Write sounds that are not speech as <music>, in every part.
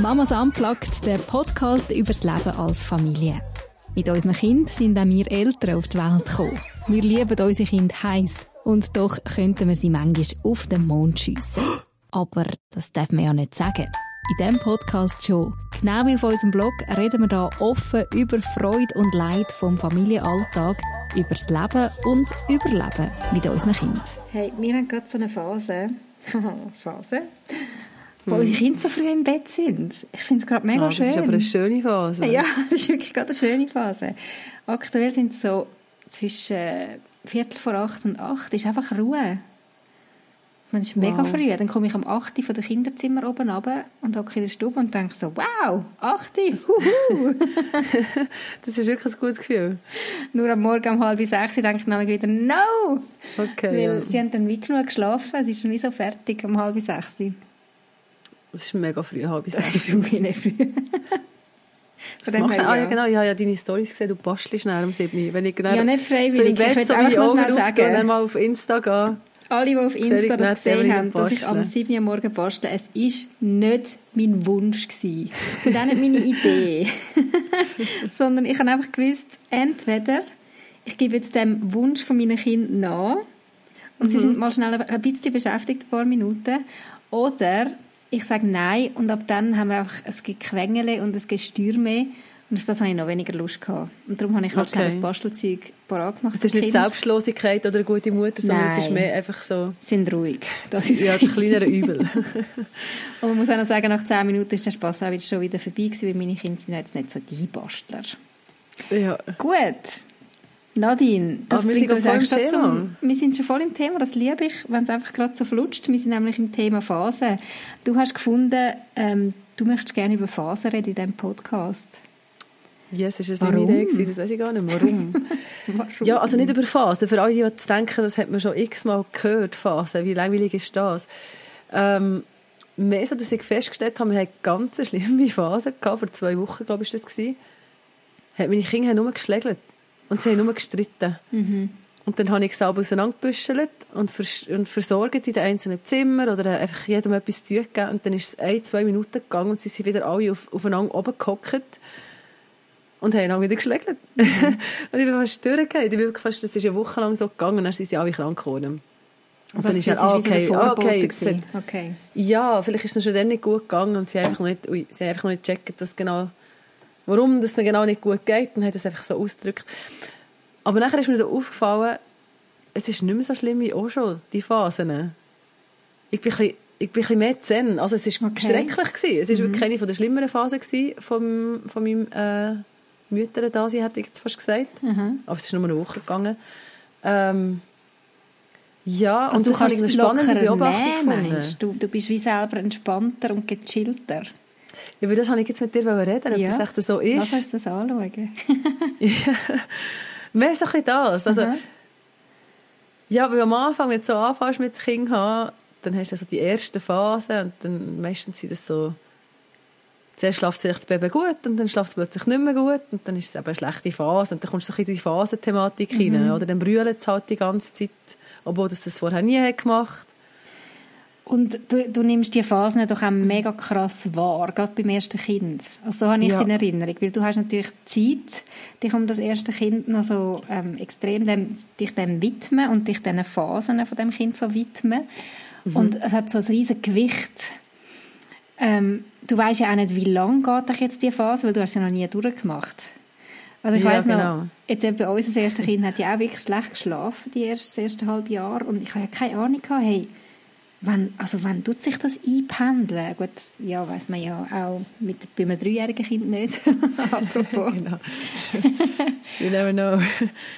Mamas Unplugged, der Podcast über das Leben als Familie. Mit unseren Kindern sind auch wir Eltern auf die Welt gekommen. Wir lieben unsere Kinder heiß und doch könnten wir sie manchmal auf den Mond schiessen. Aber das darf man ja nicht sagen. In diesem Podcast schon. Genau wie auf unserem Blog reden wir hier offen über Freude und Leid vom Familienalltag, über das Leben und Überleben mit unseren Kindern. Hey, wir haben gerade so eine Phase. <laughs> Phase? Wo hm. unsere Kinder so früh im Bett sind. Ich finde es gerade mega ah, schön. Das ist aber eine schöne Phase. Ja, das ist wirklich gerade eine schöne Phase. Aktuell sind es so zwischen Viertel vor acht und acht. ist einfach Ruhe. Es ist mega wow. früh. Dann komme ich am 8. von dem Kinderzimmer oben runter und hocke in der Stube und denke so, wow, 8. <laughs> das ist wirklich ein gutes Gefühl. Nur am Morgen um halb sechs denke ich dann wieder, no! Okay, Weil ja. sie haben dann wie genug geschlafen. Es ist dann wie so fertig um halb sechs. Das ist mega früh, halb sechs. Das ist wirklich früh. Was machst du? Ah, ja, genau. Ich habe ja deine Stories gesehen. Du bastelst schnell um 7 Wenn ich genau ja, nicht freiwillig. So im Bett, ich so mal schnell sagen. Und dann mal auf Insta gehen. Alle, die auf Insta das gesehen haben, dass ich am 7. Uhr morgen bastle, es war nicht mein Wunsch. Gewesen. Und auch nicht meine Idee. <laughs> Sondern ich habe einfach gewusst, entweder ich gebe jetzt dem Wunsch von meinen Kindern nach und mhm. sie sind mal schnell ein bisschen beschäftigt, ein paar Minuten, oder ich sage nein und ab dann haben wir einfach ein Gequengele und ein Gestür mehr und auf das habe ich noch weniger Lust gehabt. Und darum habe ich halt okay. das Bastelzeug parat gemacht. Es ist nicht kind. Selbstlosigkeit oder eine gute Mutter, sondern Nein. es ist mehr einfach so... sind ruhig. Das ist ja, das <laughs> kleinere Übel. <laughs> und man muss auch noch sagen, nach 10 Minuten ist der Spass auch schon wieder vorbei gewesen, weil meine Kinder sind jetzt nicht so die Bastler. Ja. Gut. Nadine, das bringt uns eigentlich schon zum, wir sind schon voll im Thema, das liebe ich, wenn es einfach gerade so flutscht. Wir sind nämlich im Thema Phase. Du hast gefunden, ähm, du möchtest gerne über Phasen reden in diesem Podcast. Yes, ist das eine Idee gewesen? Das weiß ich gar nicht. Warum? <laughs> Warum? Ja, also nicht über Phasen. Für alle, die denken, das hat man schon x-mal gehört, Phasen. Wie langweilig ist das? Ähm, mehr so, dass ich festgestellt habe, wir hatten ganz schlimme Phasen gehabt. Vor zwei Wochen, glaube ich, war das. Gewesen. Meine Kinder haben nur geschlägelt. Und sie haben nur gestritten. Mhm. Und dann habe ich selber auseinandergebüschelt und, vers und versorgt in den einzelnen Zimmern oder einfach jedem etwas zu gegeben. Und dann ist es ein, zwei Minuten gegangen und sie sind wieder alle auf, aufeinander oben gehockt und haben dann wieder geschlägt. Mhm. <laughs> und ich bin fast durchgegangen. Ich bin fast, das ist eine Woche lang so gegangen und dann sind sie alle krank geworden. Und also dann ist ja, ah, okay, ah, okay, okay. Ja, vielleicht ist es schon dann nicht gut gegangen und sie haben einfach noch nicht, ui, sie haben einfach noch nicht gecheckt, was genau, warum das dann genau nicht gut geht und haben das einfach so ausgedrückt. Aber nachher ist mir so aufgefallen, es ist nicht mehr so schlimm wie auch schon, die Phasen. Ich bin ein bisschen, ich bin ein bisschen mehr zen. Also es war okay. schrecklich. Gewesen. Es war mhm. wirklich eine der schlimmeren Phasen von, von meinem äh, Mütter da sind, hätte ich jetzt fast gesagt. Mhm. Aber es ist nur eine Woche gegangen. Ähm, ja, also und du das kannst eine spannende Beobachtung nehmen, du, du bist wie selber entspannter und gechillter. Ja, aber das habe ich jetzt mit dir reden, ob ja. das echt so ist. Lass uns das anschauen. <laughs> ja. Mehr so ein das. Also, mhm. Ja, weil am Anfang, wenn du so anfängst mit Kindern, dann hast du also die erste Phase und dann meistens sind das so zuerst schläft vielleicht das Baby gut und dann schläft es plötzlich nicht mehr gut und dann ist es eben eine schlechte Phase und dann kommst du so in die Phasenthematik mhm. rein oder dann brüllt es halt die ganze Zeit, obwohl das das vorher nie hat gemacht und du, du nimmst die Phasen doch auch mega krass wahr, gerade beim ersten Kind. Also so habe ich es in Erinnerung, weil du hast natürlich Zeit, dich um das erste Kind noch so ähm, extrem dem, dich dem widmen und dich diesen Phasen von dem Kind so widmen. Mhm. Und es hat so ein riesiges Gewicht. Ähm, du weißt ja auch nicht, wie lange geht dich jetzt die Phase, weil du hast ja noch nie durchgemacht. Also ich ja, weiß noch, genau. jetzt eben unser erstes Kind hat ja auch wirklich schlecht geschlafen, die erste, das erste halbe Jahr, und ich habe ja keine Ahnung gehabt, hey, wann, also wann tut sich das einpendeln? Gut, ja, weiß man ja auch mit, bei einem dreijährigen Kind nicht, <laughs> apropos. genau. you never know.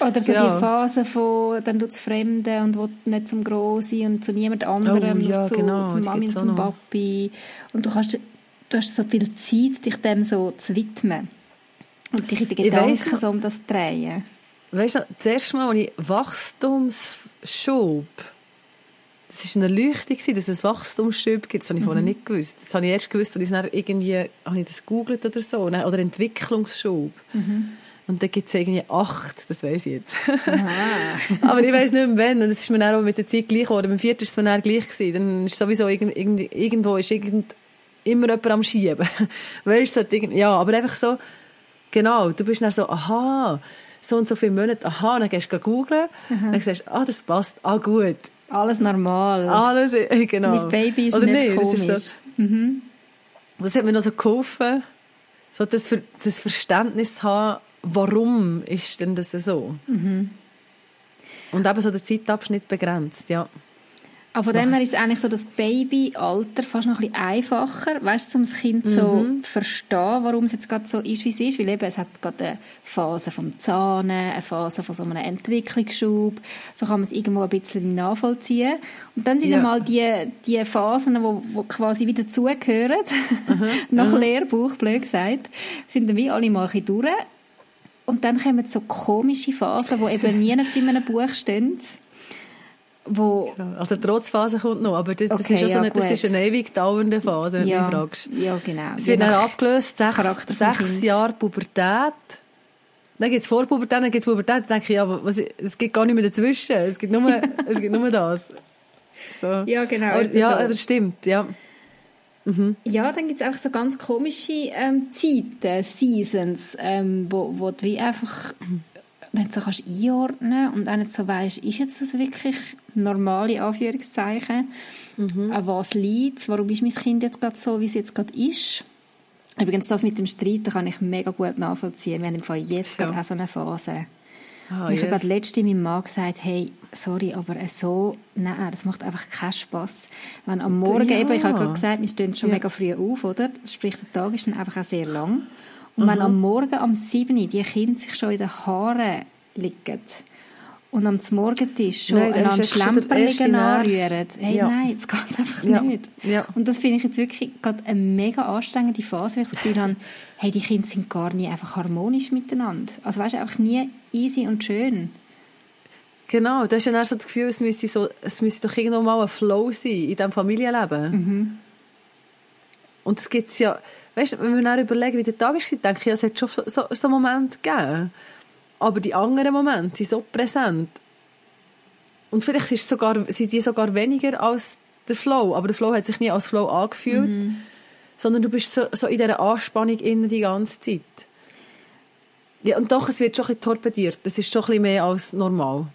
Oder so genau. die Phase von, dann tut es Fremde und will nicht zum Grossen und zu niemand anderem, oh, ja, zu, genau. zum Mami und zum Papi. Und du kannst du hast so viel Zeit, dich dem so zu widmen. Und dich in den Gedanken so um das zu drehen. Weißt du, das erste Mal, als ich Wachstumsschub, das war eine Erleuchtung, dass es Wachstumsschub gibt. Das habe ich mhm. vorher nicht gewusst. Das habe ich erst gewusst, als ich dann irgendwie, habe ich das gegoogelt oder so, oder Entwicklungsschub. Mhm. Und da gibt es irgendwie acht, das weiß ich jetzt. <laughs> Aber ich weiß nicht mehr wann. Und es ist mir dann auch mit der Zeit gleich geworden. Beim vierten war es mir dann gleich gewesen. Dann ist sowieso irgend, irgend, irgendwo ist irgend immer jemand am Schieben. <laughs> weißt du, ja, aber einfach so, genau, du bist dann so, aha, so und so viele Monate, aha, dann gehst du googeln, mhm. dann sagst du, ah, das passt, ah, gut. Alles normal. Alles, äh, <laughs> genau. Mein Baby ist Oder nicht, nicht komisch. Das, so, mhm. das hat mir noch so geholfen, so das, das Verständnis zu haben, warum ist denn das so? Mhm. Und eben so der Zeitabschnitt begrenzt, ja. Aber von dem her ist eigentlich so das Babyalter fast noch ein bisschen einfacher, weißt du, um das Kind mhm. so zu verstehen, warum es jetzt gerade so ist, wie es ist. Weil eben, es hat gerade eine Phase vom Zahn, eine Phase von so einem Entwicklungsschub. So kann man es irgendwo ein bisschen nachvollziehen. Und dann sind ja. mal die, die Phasen, wo, wo quasi wieder zugehören, mhm. <laughs> nach mhm. Lehrbuch, blöd gesagt, sind dann wie alle mal ein bisschen durch. Und dann kommen so komische Phasen, die eben nie in einem Buch stehen wo... Genau. Also die Trotzphase kommt noch, aber das, das ist ja so eine, das ist eine ewig dauernde Phase, wenn ja, du mich fragst. Ja, genau. Es wird dann abgelöst, sechs, sechs Jahre Pubertät. Dann gibt es Vorpubertät, dann gibt es Pubertät. Dann denke ich, ja, was, es gibt gar nicht mehr dazwischen. Es gibt nur, <laughs> es gibt nur das. So. Ja, genau. Aber, ja, so. das stimmt, ja. Mhm. Ja, dann gibt es einfach so ganz komische ähm, Zeiten, Seasons, ähm, wo, wo du wie einfach wenn du so kannst einordnen und auch nicht so weißt, ist jetzt das wirklich normale Anführungszeichen? Mhm. An was liegt es? Warum ist mein Kind jetzt gerade so, wie es jetzt gerade ist? Übrigens, das mit dem Streiten kann ich mega gut nachvollziehen. Wir haben im Fall jetzt ja. gerade auch so eine Phase. Oh, ich yes. habe gerade letzte meinem Mann gesagt, hey, sorry, aber so, nein, das macht einfach keinen Spass. Wenn am Morgen ja. eben, ich habe gerade gesagt, wir stehen schon ja. mega früh auf, oder? Sprich, der Tag ist dann einfach auch sehr lang. Und mhm. wenn am Morgen am 7. die Kinder sich schon in den Haaren liegen und am Morgentisch schon nein, an Schlemperligen anrühren, hey, ja. nein, das geht einfach ja. nicht. Ja. Und das finde ich jetzt wirklich gerade eine mega anstrengende Phase, weil ich das Gefühl habe, <laughs> hey, die Kinder sind gar nie einfach harmonisch miteinander. Also weißt du, einfach nie easy und schön. Genau, du hast ja so das Gefühl, es müsste, so, es müsste doch irgendwo mal ein Flow sein in diesem Familienleben. Mhm. Und es gibt ja, weißt du, wenn wir dann überlegen, wie der Tag ist, denke ich, es hat schon so, so, so einen Moment gegeben. Aber die anderen Momente sind so präsent. Und vielleicht ist sogar, sind die sogar weniger als der Flow. Aber der Flow hat sich nie als Flow angefühlt. Mhm. Sondern du bist so, so in dieser Anspannung innen die ganze Zeit. Ja, und doch, es wird schon ein bisschen torpediert. Das ist schon ein bisschen mehr als normal.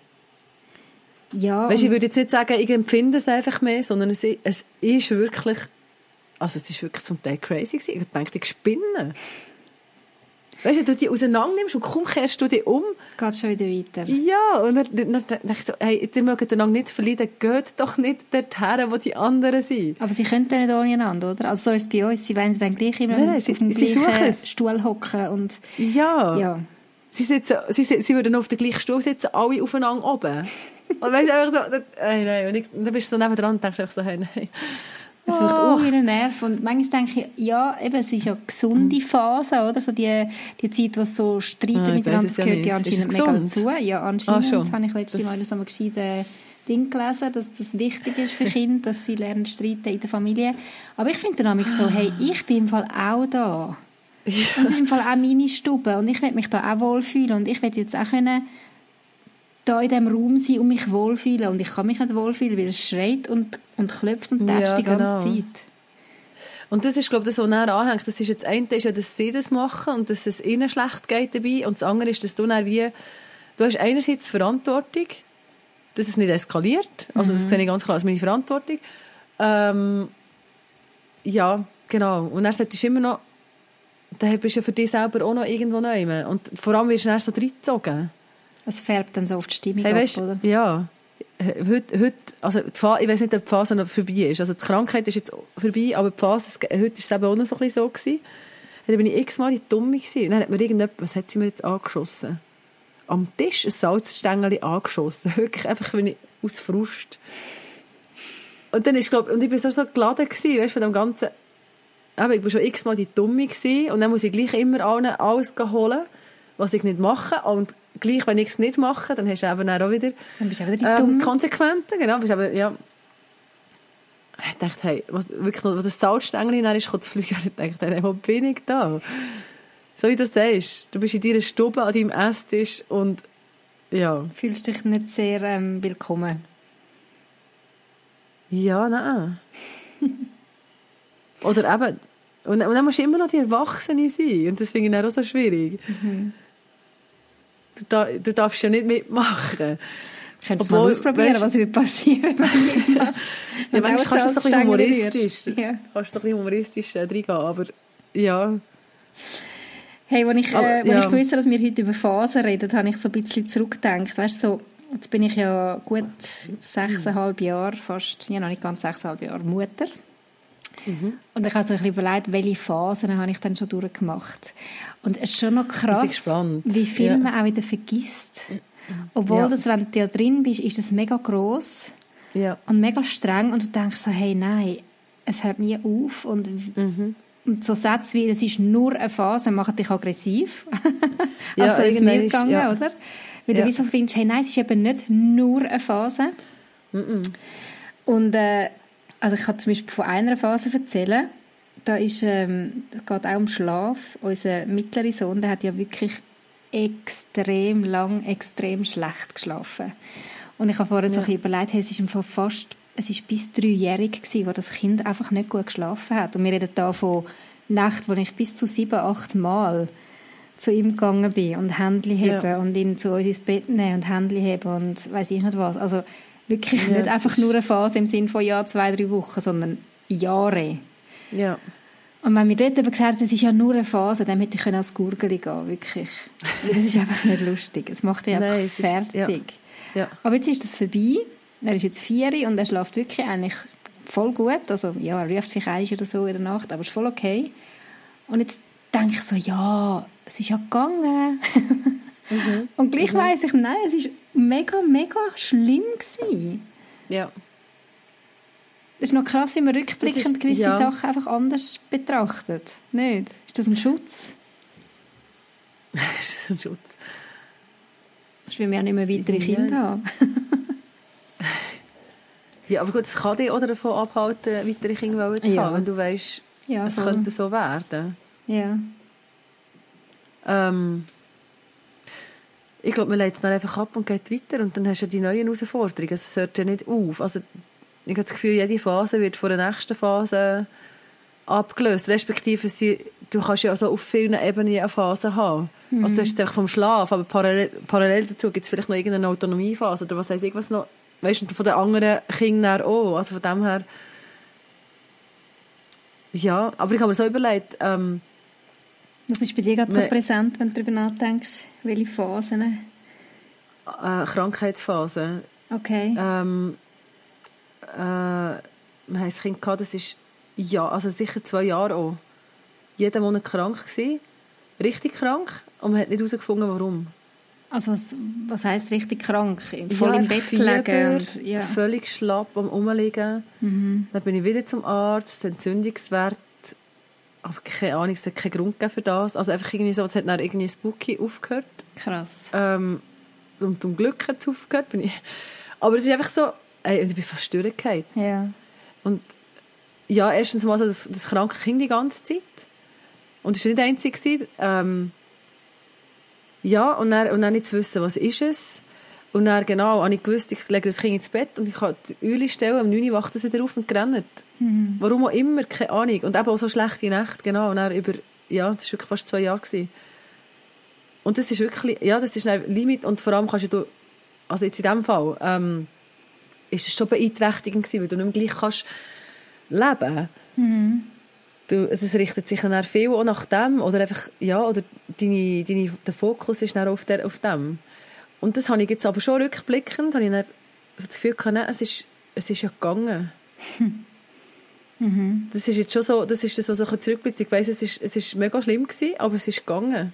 Ja. Weißt, ich würde jetzt nicht sagen, ich empfinde es einfach mehr, sondern es, es ist wirklich also es ist wirklich zum Teil crazy gewesen. Ich dachte, ich spinne. Weißt du, du die auseinander nimmst und kaum kehrst du dich um. Geht schon wieder weiter. Ja, und dann, dann, dann ich so, hey, die mögen einander nicht verlieren, geht doch nicht dorthin, wo die anderen sind. Aber sie können nicht ohne einander, oder? Also so ist es bei uns, sie wollen dann gleich immer nein, nein, auf sie, dem gleichen Stuhl hocken und... Ja. ja. Sie, sitzen, sie, sie würden auf dem gleichen Stuhl sitzen, alle aufeinander oben. <laughs> und weißt du, einfach so, hey, nein, und, ich, und dann bist du so nebendran und denkst einfach so, hey, nein. Es wirkt oh. auch ihren Nerv. Und manchmal denke ich, ja, eben, es ist ja eine gesunde hm. Phase, oder? So die, die Zeit, wo so Streiten ah, miteinander ja gehört ja anscheinend mega zu. Ja, anscheinend. Ah, das habe ich letztes Mal so ein gescheites Ding gelesen, dass das wichtig ist für <laughs> Kinder, dass sie lernen streiten in der Familie. Aber ich finde dann so, hey, ich bin im Fall auch da. Ja. Und es ist im Fall auch meine Stube und ich will mich da auch wohlfühlen und ich will jetzt auch können da in diesem Raum sein und mich wohlfühlen. Und ich kann mich nicht wohlfühlen, weil es schreit und, und klopft und tätscht ja, die ganze genau. Zeit. Und das ist, glaube ich, das, was näher anhängt. Das ist jetzt, eine ist ja, dass sie das machen und dass es ihnen schlecht geht dabei. Und das andere ist, dass du dann wie, du hast einerseits Verantwortung, dass es nicht eskaliert. Also, mhm. das sehe ich ganz klar als meine Verantwortung. Ähm, ja, genau. Und dann solltest du immer noch, da bist du ja für dich selber auch noch irgendwo neu. Und vor allem wirst du dann so reingezogen. Es färbt dann so auf die Stimmung hey, weißt, ab, oder? Ja. Heute, heute, also Phase, ich weiß nicht, ob die Phase noch vorbei ist. Also die Krankheit ist jetzt vorbei, aber die Phase, heute ist es eben auch noch so ein bisschen so gewesen. Dann bin ich x-mal die Dumme gewesen. Dann hat mir irgendjemand, was hat sie mir jetzt angeschossen? Am Tisch ein Salzstängel angeschossen. <laughs> Wirklich einfach, wenn ich aus Frust. Und dann ist, glaub, und ich bin so, so geladen gewesen, weißt, von dem ganzen, aber ich bin schon x-mal die Dumme gewesen. Und dann muss ich gleich immer allen alles holen, was ich nicht mache. Und gleich, wenn ich es nicht mache, dann hast du eben auch wieder, dann bist du wieder die ähm, Konsequenzen. Genau, bist aber, ja. Ich dachte, hey, was, wirklich, wo das Salzstängel hinein ist, kommt zu fliegen, <laughs> ich dachte, hey, wo bin ich da? So wie du das sagst, du bist in deiner Stube an deinem Esstisch und, ja. Fühlst dich nicht sehr ähm, willkommen? Ja, nein. Oder eben, und, und dann musst du immer noch die Erwachsene sein. Und das finde ich dann auch so schwierig. Mhm. Du, da, du, darfst ja nicht mitmachen. Könntest du mal ausprobieren, weißt, was wird passieren, wenn du <laughs> mitmachst. ja, manchmal kannst du es ein bisschen humoristisch, ja. kannst du ein bisschen humoristisch äh, reingehen, aber ja. Hey, als ich, äh, ja. ich gewusst dass wir heute über Phasen reden, habe ich so ein bisschen zurückgedacht. Weißt so, jetzt bin ich ja gut sechseinhalb Jahre, fast, ja noch nicht ganz sechseinhalb Jahre Mutter. Mhm. Und ich habe so ein bisschen überlegt, welche Phasen habe ich dann schon durchgemacht. Und es ist schon noch krass, wie viel ja. man auch wieder vergisst. Obwohl, ja. das, wenn du ja drin bist, ist es mega gross ja. und mega streng und du denkst so, hey, nein, es hört nie auf und, mhm. und so Sätze wie, es ist nur eine Phase, machen dich aggressiv. <laughs> also ja, ist mir gegangen, ja. oder? Weil du wieso findest, hey, nein, es ist eben nicht nur eine Phase. Mhm. Und äh, also ich kann zum Beispiel von einer Phase erzählen. Da ist, ähm, geht auch um Schlaf. Unser mittlerer Sohn, der hat ja wirklich extrem lang, extrem schlecht geschlafen. Und ich habe vorher ja. so überlegt, hey, es ist fast, es ist bis dreijährig gewesen, wo das Kind einfach nicht gut geschlafen hat. Und wir reden da von Nacht, wo ich bis zu sieben, acht Mal zu ihm gegangen bin und Händchen heben ja. und ihn zu uns ins Bett nehmen und Händchen heben und weiß ich nicht was. Also wirklich ja, nicht einfach nur eine Phase im Sinne von ja, zwei, drei Wochen, sondern Jahre. Ja. Und wenn mir dort eben gesagt hat, es ist ja nur eine Phase, dann hätte ich als Gurgeli gehen wirklich. das ist einfach nicht lustig. Es macht dich einfach Nein, fertig. Ist, ja. Ja. Aber jetzt ist das vorbei. Er ist jetzt vier und er schläft wirklich eigentlich voll gut. Also, ja, er ruft vielleicht eins oder so in der Nacht, aber es ist voll okay. Und jetzt denke ich so, ja, es ist ja gegangen. <laughs> mhm. Und gleich mhm. weiss ich, nein, es ist mega, mega schlimm gewesen. Ja. Das ist noch krass, wie man rückblickend ist, gewisse ja. Sachen einfach anders betrachtet. Nicht? Ist das ein Schutz? <laughs> ist das ein Schutz? Weil wir ja nicht mehr weitere ja. Kinder haben. <laughs> ja, aber gut, es kann dich oder davon abhalten, weitere Kinder zu ja. haben, wenn du weißt, ja, es voll. könnte so werden. Ja. Ähm, ich glaube, man legt es dann einfach ab und geht weiter und dann hast du die neuen Herausforderungen. Es hört ja nicht auf. Also ich habe das Gefühl, jede Phase wird von der nächsten Phase abgelöst. Respektive, sie, du kannst ja also auf vielen Ebenen eine Phase haben. Mhm. Also du hast es vom Schlaf, aber parallel, parallel dazu gibt es vielleicht noch irgendeine Autonomiephase oder was heißt ich was noch. Weißt du, von den anderen Kindern auch. Also von dem her. Ja, aber ich habe mir so überlegt, ähm, Was ist bei dir gerade so präsent, wenn du darüber nachdenkst? Welche Phasen? Äh, Krankheitsphase. Okay. Ähm, äh, wir haben ein Kind gehabt, das ist ja, also sicher zwei Jahre auch. Jeden Monat krank gewesen, richtig krank, und man hat nicht herausgefunden, warum. Also was, was heisst richtig krank? Voll ja, im Bett liegen? Und, ja. Völlig schlapp am Rumliegen. Mhm. Dann bin ich wieder zum Arzt, Entzündungswert, aber keine Ahnung, es hat keinen Grund für das. Also einfach irgendwie so, es hat dann irgendwie Spooky aufgehört. Krass. Ähm, und zum Glück hat es aufgehört. Bin ich. Aber es ist einfach so, Ey, ich bin fast durchgefallen. Ja. Und ja, erstens mal so das, das kranke Kind die ganze Zeit. Und es war nicht der einzige. Ähm, ja, und dann, und dann nicht zu wissen, was ist es. Und dann, genau, habe ich gewusst, ich lege das Kind ins Bett und ich kann die Öle stellen, um 9 Uhr wacht es wieder auf und rennt. Mhm. Warum auch immer, keine Ahnung. Und eben auch so schlechte Nächte, genau. Und dann über, ja, das war wirklich fast zwei Jahre. Gewesen. Und das ist wirklich, ja, das ist ein Limit und vor allem kannst du, also jetzt in diesem Fall, ähm, ist es schon beeinträchtigend gewesen, weil du nicht mehr gleich kannst leben. Mhm. Du, also es richtet sich dann viel auch nach dem oder einfach, ja, oder deine, deine, der Fokus ist dann auf, der, auf dem. Und das habe ich jetzt aber schon rückblickend, habe ich dann das Gefühl gehabt, nein, es ist, es ist ja gegangen. Mhm. Das ist jetzt schon so, das ist das, was ich zurückblicke. Ich weiss, es ist, es ist mega schlimm gewesen, aber es ist gegangen.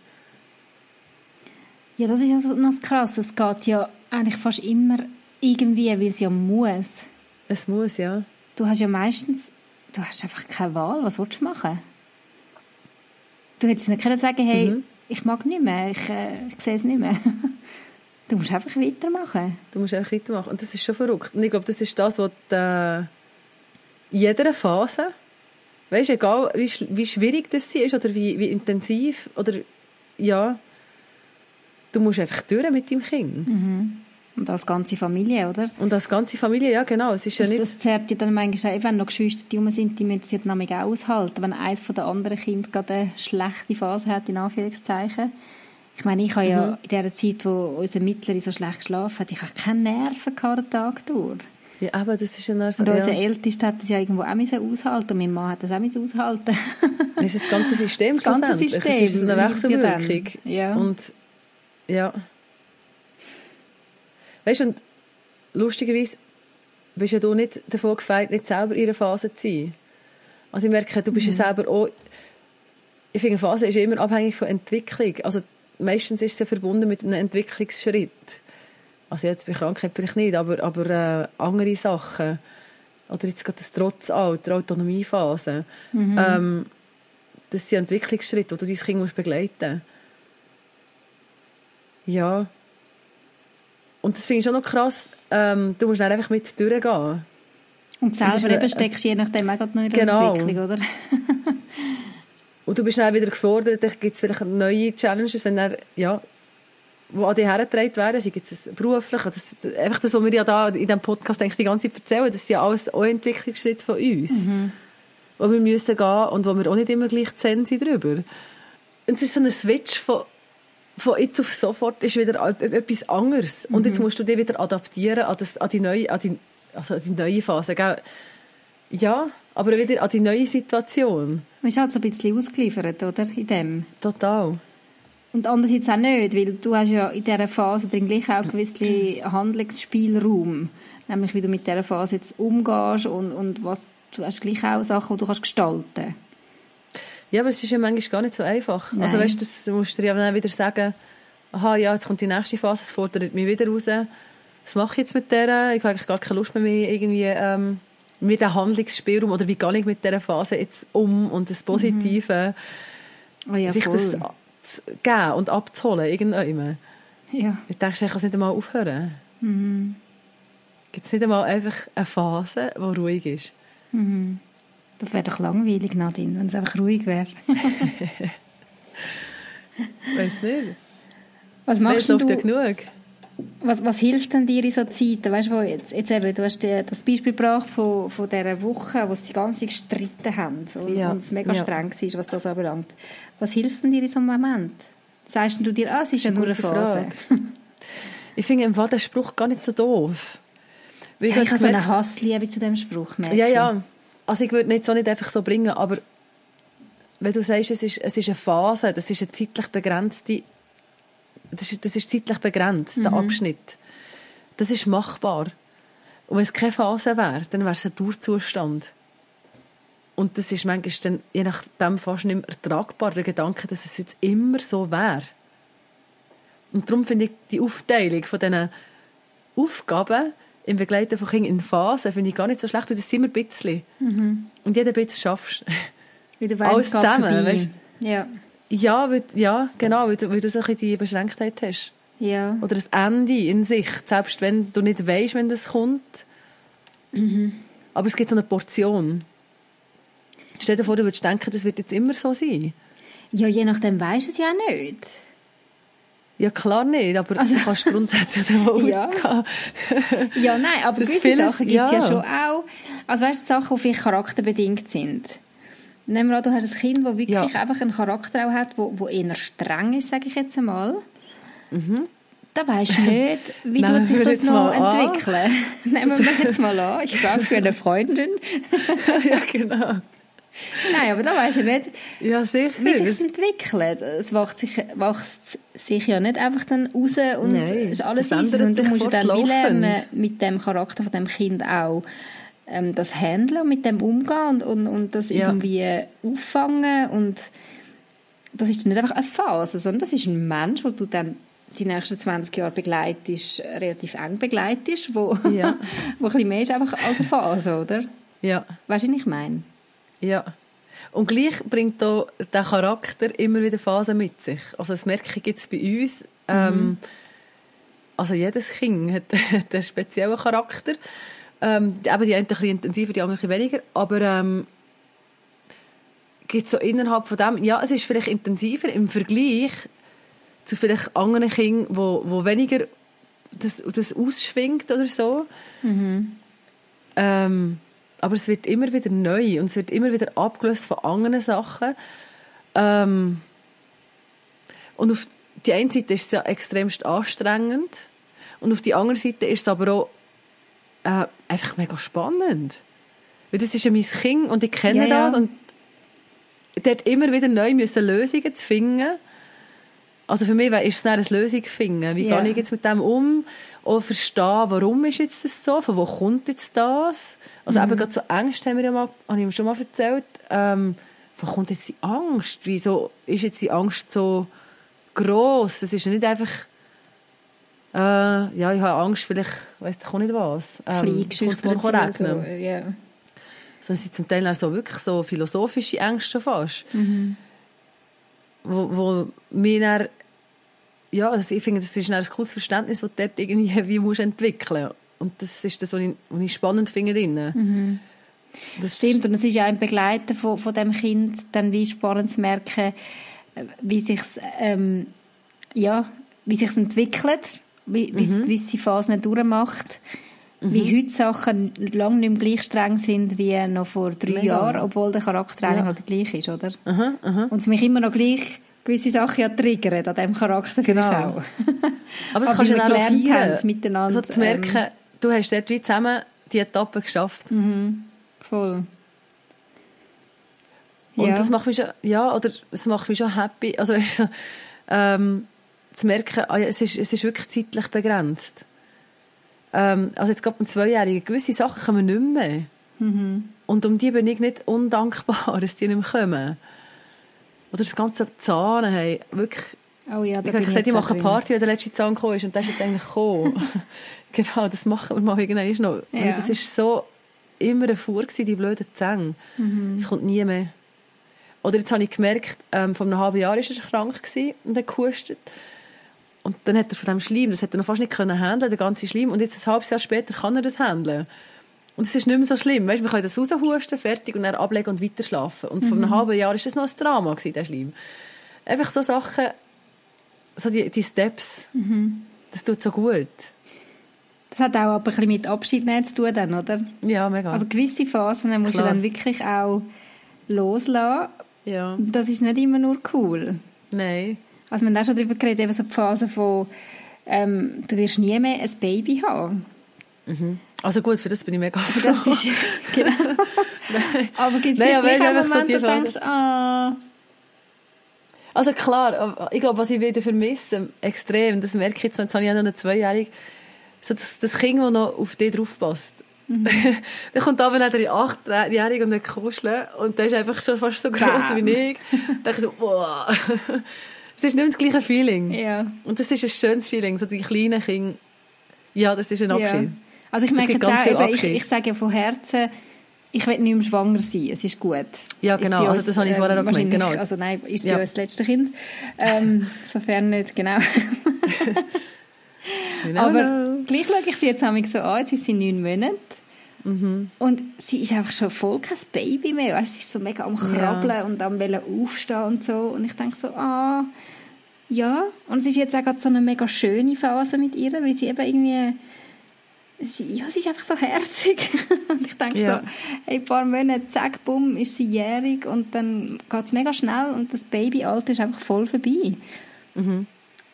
Ja, das ist also noch krass. Es geht ja eigentlich fast immer irgendwie, weil es ja muss. Es muss, ja. Du hast ja meistens, du hast einfach keine Wahl. Was willst du machen? Du hättest nicht können sagen, hey, mhm. ich mag nicht mehr, ich, äh, ich sehe es nicht mehr. <laughs> Du musst einfach weitermachen. Du musst einfach weitermachen. Und das ist schon verrückt. Und ich glaube, das ist das, was äh, in jeder Phase, weißt du, egal wie, wie schwierig das ist oder wie, wie intensiv, oder ja, du musst einfach durch mit deinem Kind. Mhm. Und als ganze Familie, oder? Und als ganze Familie, ja genau. Es ist das, ja nicht... das zerrt ja dann manchmal, wenn noch Geschwister die rum sind, die müssen es dann auch aushalten. Wenn eines von den anderen Kindern gerade eine schlechte Phase hat, in Anführungszeichen. Ich meine, ich habe mhm. ja in der Zeit, wo unser Mittlerer so schlecht geschlafen hat, ich habe keine Nerven den Tag durch. Ja, aber das ist ja so, Und unser ja. Ältester hat das ja irgendwo auch aushalten und mein Mann hat das auch aushalten <laughs> Das ist das ganze System Das ganze System. Es ist eine Wechselwirkung. Ja. Und, ja. Weißt du, und lustigerweise bist ja du nicht davon gefeit, nicht selber in einer Phase zu sein. Also ich merke, du bist mhm. ja selber auch, ich finde, eine Phase ist immer abhängig von Entwicklung. Also meistens ist es ja verbunden mit einem Entwicklungsschritt. Also jetzt bei Krankheit vielleicht nicht, aber, aber äh, andere Sachen. Oder jetzt gerade das Trotzalter, Autonomiephase. Mhm. Ähm, das sind Entwicklungsschritte, wo du dein Kind musst begleiten musst. Ja. Und das finde ich schon noch krass. Ähm, du musst dann einfach mit durchgehen. Und selber eben steckst je nachdem auch noch in der genau. Entwicklung, oder? <laughs> und du bist dann wieder gefordert, dann gibt es vielleicht neue Challenges, wenn dann, ja, wo an dich hergetragen werden, sei es beruflich, das, einfach das, was wir ja da in diesem Podcast eigentlich die ganze Zeit erzählen, das ist ja alles auch Entwicklungsschritte von uns. Mhm. Wo wir müssen gehen und wo wir auch nicht immer gleich zen sind drüber. Und es ist so ein Switch von von jetzt auf sofort ist wieder etwas anderes. Mhm. Und jetzt mhm. musst du dich wieder adaptieren an, das, an, die, neue, an, die, also an die neue Phase. Gell? Ja, aber wieder an die neue Situation. Man ist halt so ein bisschen ausgeliefert, oder? In dem. Total. Und andererseits auch nicht, weil du hast ja in dieser Phase drin gleich auch gewissen <clears throat> Handlungsspielraum. Nämlich, wie du mit dieser Phase jetzt umgehst und, und was, du hast gleich auch Sachen, die du kannst gestalten kannst. Ja, aber es ist ja manchmal gar nicht so einfach. Also, Nein. Also weißt, das musst du dir ja dann wieder sagen, aha, ja, jetzt kommt die nächste Phase, es fordert mich wieder raus. Was mache ich jetzt mit der? Ich habe eigentlich gar keine Lust mehr, mehr irgendwie ähm, mit dem Handlungsspielraum oder wie gehe ich mit dieser Phase jetzt um und das Positive, mhm. oh ja, sich das zu geben und abzuholen irgendwann. Ja. Ich denke, ich kann es nicht einmal aufhören. Mhm. Gibt es nicht einmal einfach eine Phase, die ruhig ist? Mhm. Das wäre doch langweilig, Nadine, wenn es einfach ruhig wäre. <laughs> Weiß nicht. Was machst du? Ja genug. Was, was hilft denn dir in so Zeiten? Weißt du, jetzt, jetzt eben, du hast das Beispiel gebracht von, von dieser Woche, wo sie die ganze gestritten haben und, ja. und es mega ja. streng war, was das anbelangt. Was hilft denn dir in so einem Moment? Sagst du dir, ah, es ist ja nur eine Phase? ich finde im Fall den Spruch gar nicht so doof. Weil ja, ich habe so eine Hassliebe zu dem Spruch. Ja, ja. Also ich würde so nicht einfach so bringen, aber wenn du sagst, es ist, es ist eine Phase, das ist eine zeitlich begrenzte, das ist, das ist zeitlich begrenzt, mhm. der Abschnitt. Das ist machbar. Und wenn es keine Phase wäre, dann wäre es ein Dauerzustand. Und das ist manchmal dann, je nachdem fast nicht mehr ertragbar, der Gedanke, dass es jetzt immer so wäre. Und darum finde ich die Aufteilung von diesen Aufgaben, im Begleiten von Kindern in Phasen finde ich gar nicht so schlecht, weil das sind immer ein bisschen. Mhm. Und jeder bisschen schaffst. Weil du weißt, Alles zusammen, weißt? Ja. Ja, weil, ja, genau, weil du, weil du so ein die Beschränktheit hast. Ja. Oder das Ende in sich, selbst wenn du nicht weißt, wenn das kommt. Mhm. Aber es gibt so eine Portion. Stell dir vor, du würdest denken, das wird jetzt immer so sein. Ja, je nachdem weisst du es ja nicht. Ja, klar nicht, aber also, du kannst grundsätzlich davon <laughs> ja. ausgehen. ja, nein, aber das gewisse Sachen gibt es ja. ja. schon auch. Also weißt du, Sachen, die vielleicht charakterbedingt sind. Nehmen wir an, du hast ein Kind, das wirklich ja. einfach einen Charakter auch hat, wo, wo eher streng ist, sage ich jetzt einmal. Mhm. Da weisst du nicht, wie <laughs> tut sich das noch entwickeln. <laughs> Nehmen wir jetzt mal an, ich frage für eine Freundin. <laughs> ja, genau. Nein, aber da weisst du nicht, ja, sicher. wie sich das entwickelt. Es wächst sich, wächst sich ja nicht einfach dann raus und Nein, ist alles easy. Und du musst ja dann wie lernen, mit dem Charakter von dem Kind auch ähm, das handeln, mit dem umgehen und, und, und das ja. irgendwie auffangen und das ist nicht einfach eine Phase, sondern das ist ein Mensch, wo du dann die nächsten 20 Jahre begleitest, relativ eng begleitest, wo, ja. <laughs> wo ein bisschen mehr ist einfach als eine Phase, oder? Ja. Weißt du, was ich meine? Ja. Und gleich bringt da der Charakter immer wieder Phasen mit sich. Also das merke ich jetzt bei uns. Ähm, mhm. also jedes Kind hat, <laughs> hat einen speziellen Charakter. Ähm, eben die einen ein bisschen intensiver, die anderen ein bisschen weniger. Aber ähm, gibt so innerhalb von dem, ja, es ist vielleicht intensiver im Vergleich zu vielleicht anderen Kindern, wo, wo weniger das, das ausschwingt oder so. Mhm. Ähm, aber es wird immer wieder neu und es wird immer wieder abgelöst von anderen Sachen. Ähm, und auf die einen Seite ist es ja extremst anstrengend und auf die andere Seite ist es aber auch äh, einfach mega spannend. Weil das ist ja mein Kind und ich kenne ja, das ja. und dort immer wieder neu müssen Lösungen zu finden. Also für mich ist es eine Lösung finden. Wie yeah. gehe ich jetzt mit dem um? Oder verstehen, warum ist jetzt das so? Von wo kommt jetzt das? Also mhm. eben gerade so Angst haben wir ja mal, habe ich ihm schon mal erzählt. Ähm, wo kommt jetzt die Angst? Wieso ist jetzt die Angst so gross? Es ist ja nicht einfach, äh, ja, ich habe Angst, vielleicht, weiss ich auch nicht was. Ähm, Kleingeschüchtert so, yeah. Sondern es sind zum Teil auch so wirklich so philosophische Ängste schon fast. Mhm. Wo, wo mir dann, ja, also ich finde, das ist ein cooles Verständnis, das du dort irgendwie <laughs> wie musst entwickeln Und das ist das, was ich, was ich spannend finde drinnen. Mhm. Das stimmt, und es ist ja ein Begleiten von, von dem Kind, dann wie spannend zu merken, wie sich ähm, ja, wie entwickelt, wie, mhm. gewisse Phasen durchmacht, mhm. wie heute Sachen lange nicht mehr gleich streng sind wie noch vor drei Mega. Jahren, obwohl der Charakter eigentlich noch der gleiche ist, oder? Aha, aha. Und es mich immer noch gleich gewisse Sachen ja triggern an diesem Charakter genau. auch. <laughs> Aber das kannst du ja auch feiern. miteinander. Also zu merken, ähm, du hast dort wie zusammen die Etappe geschafft. Mhm. Voll. Und ja. das macht mich schon, ja, oder es macht mich schon happy, also, also ähm, zu merken, ah, es, ist, es ist wirklich zeitlich begrenzt. Ähm, also jetzt gerade beim Zweijährigen, gewisse Sachen kommen nicht mehr. Mhm. Und um die bin ich nicht undankbar, <laughs> dass die nicht mehr kommen. Oder das ganze Zahn, hey, wirklich, Oh ja, da ich habe gesagt, ich mache eine Party, wenn der letzte Zahn gekommen ist und der ist jetzt eigentlich gekommen. <laughs> <laughs> genau, das machen wir mal irgendwann noch. Ja. Das ist so immer eine Fuhr gewesen, die blöden Zähne. Mhm. kommt nie mehr. Oder jetzt habe ich gemerkt, ähm, vor einem halben Jahr war er krank und hat gehustet. Und dann hat er von dem Schleim, das hat er noch fast nicht können handeln, der ganze Schleim. Und jetzt ein halbes Jahr später kann er das handeln. Und es ist nicht mehr so schlimm. Weißt, man kann das raushusten, fertig, und dann ablegen und weiter schlafen. Und mhm. vor einem mhm. halben Jahr war das noch ein Drama, gewesen, der Schleim. Einfach so Sachen, so die, die Steps, mhm. das tut so gut. Das hat auch aber ein bisschen mit Abschied zu tun, dann, oder? Ja, mega. Also gewisse Phasen musst Klar. du dann wirklich auch loslassen. Ja. Das ist nicht immer nur cool. Nein. Also wir haben auch schon darüber geredet, eben so die Phase von ähm, du wirst nie mehr ein Baby haben. Mhm. Also gut, für das bin ich mega froh. das bist, <laughs> genau. aber gibt es Nein, vielleicht einen Moment, so wo du denkst, ah... Also klar, ich glaube, was ich wieder vermisse, extrem, das merke ich jetzt, jetzt habe ich ja noch eine Zweijährige, so das, das Kind, das noch auf dich draufpasst. Mhm. <laughs> dann kommt aber dann der Achtjährige und der kuscheln und der ist einfach schon fast so groß wie ich. dann denke ich so, boah. Es ist nicht das gleiche Feeling. Ja. Und das ist ein schönes Feeling, so die kleinen Kinder. Ja, das ist ein Abschied. Ja. Also ich merke jetzt auch, ich, ich sage ja von Herzen, ich will nicht mehr schwanger sein, es ist gut. Ja, genau, also das habe ich vorher auch gemeint, genau. Also nein, ist ja. bei uns das letzte Kind. Ähm, <laughs> sofern nicht, genau. Aber gleich schaue ich sie jetzt so an, jetzt ist sie neun Monate. Mhm. Und sie ist einfach schon voll kein Baby mehr. Sie ist so mega am Krabbeln ja. und am Aufstehen und so. Und ich denke so, ah, ja. Und es ist jetzt auch gerade so eine mega schöne Phase mit ihr, weil sie eben irgendwie sie, ja, sie ist einfach so herzig. <laughs> und ich denke ja. so, hey, ein paar Monate, zack, bumm, ist sie jährig und dann geht es mega schnell und das Babyalter ist einfach voll vorbei. Mhm.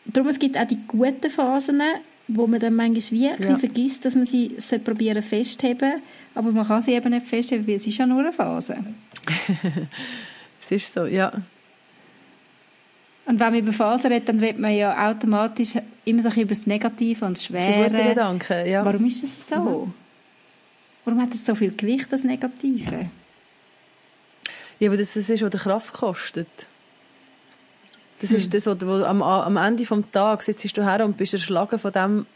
Darum, es gibt auch die guten Phasen, wo man dann manchmal wie ein ja. vergisst, dass man sie probieren festzuheben, aber man kann sie eben nicht festheben, weil es ist ja nur eine Phase. <laughs> es ist so, ja. Und wenn man über Phasen redet, dann redet man ja automatisch immer so über das Negative und das Schwere. Das Gedanken, ja. Warum ist das so? Mhm. Warum hat das so viel Gewicht, das Negative? Ja, weil das ist, was der Kraft kostet. Das hm. ist das, was du am, am Ende des Tages sitzt du her und bist erschlagen von dem,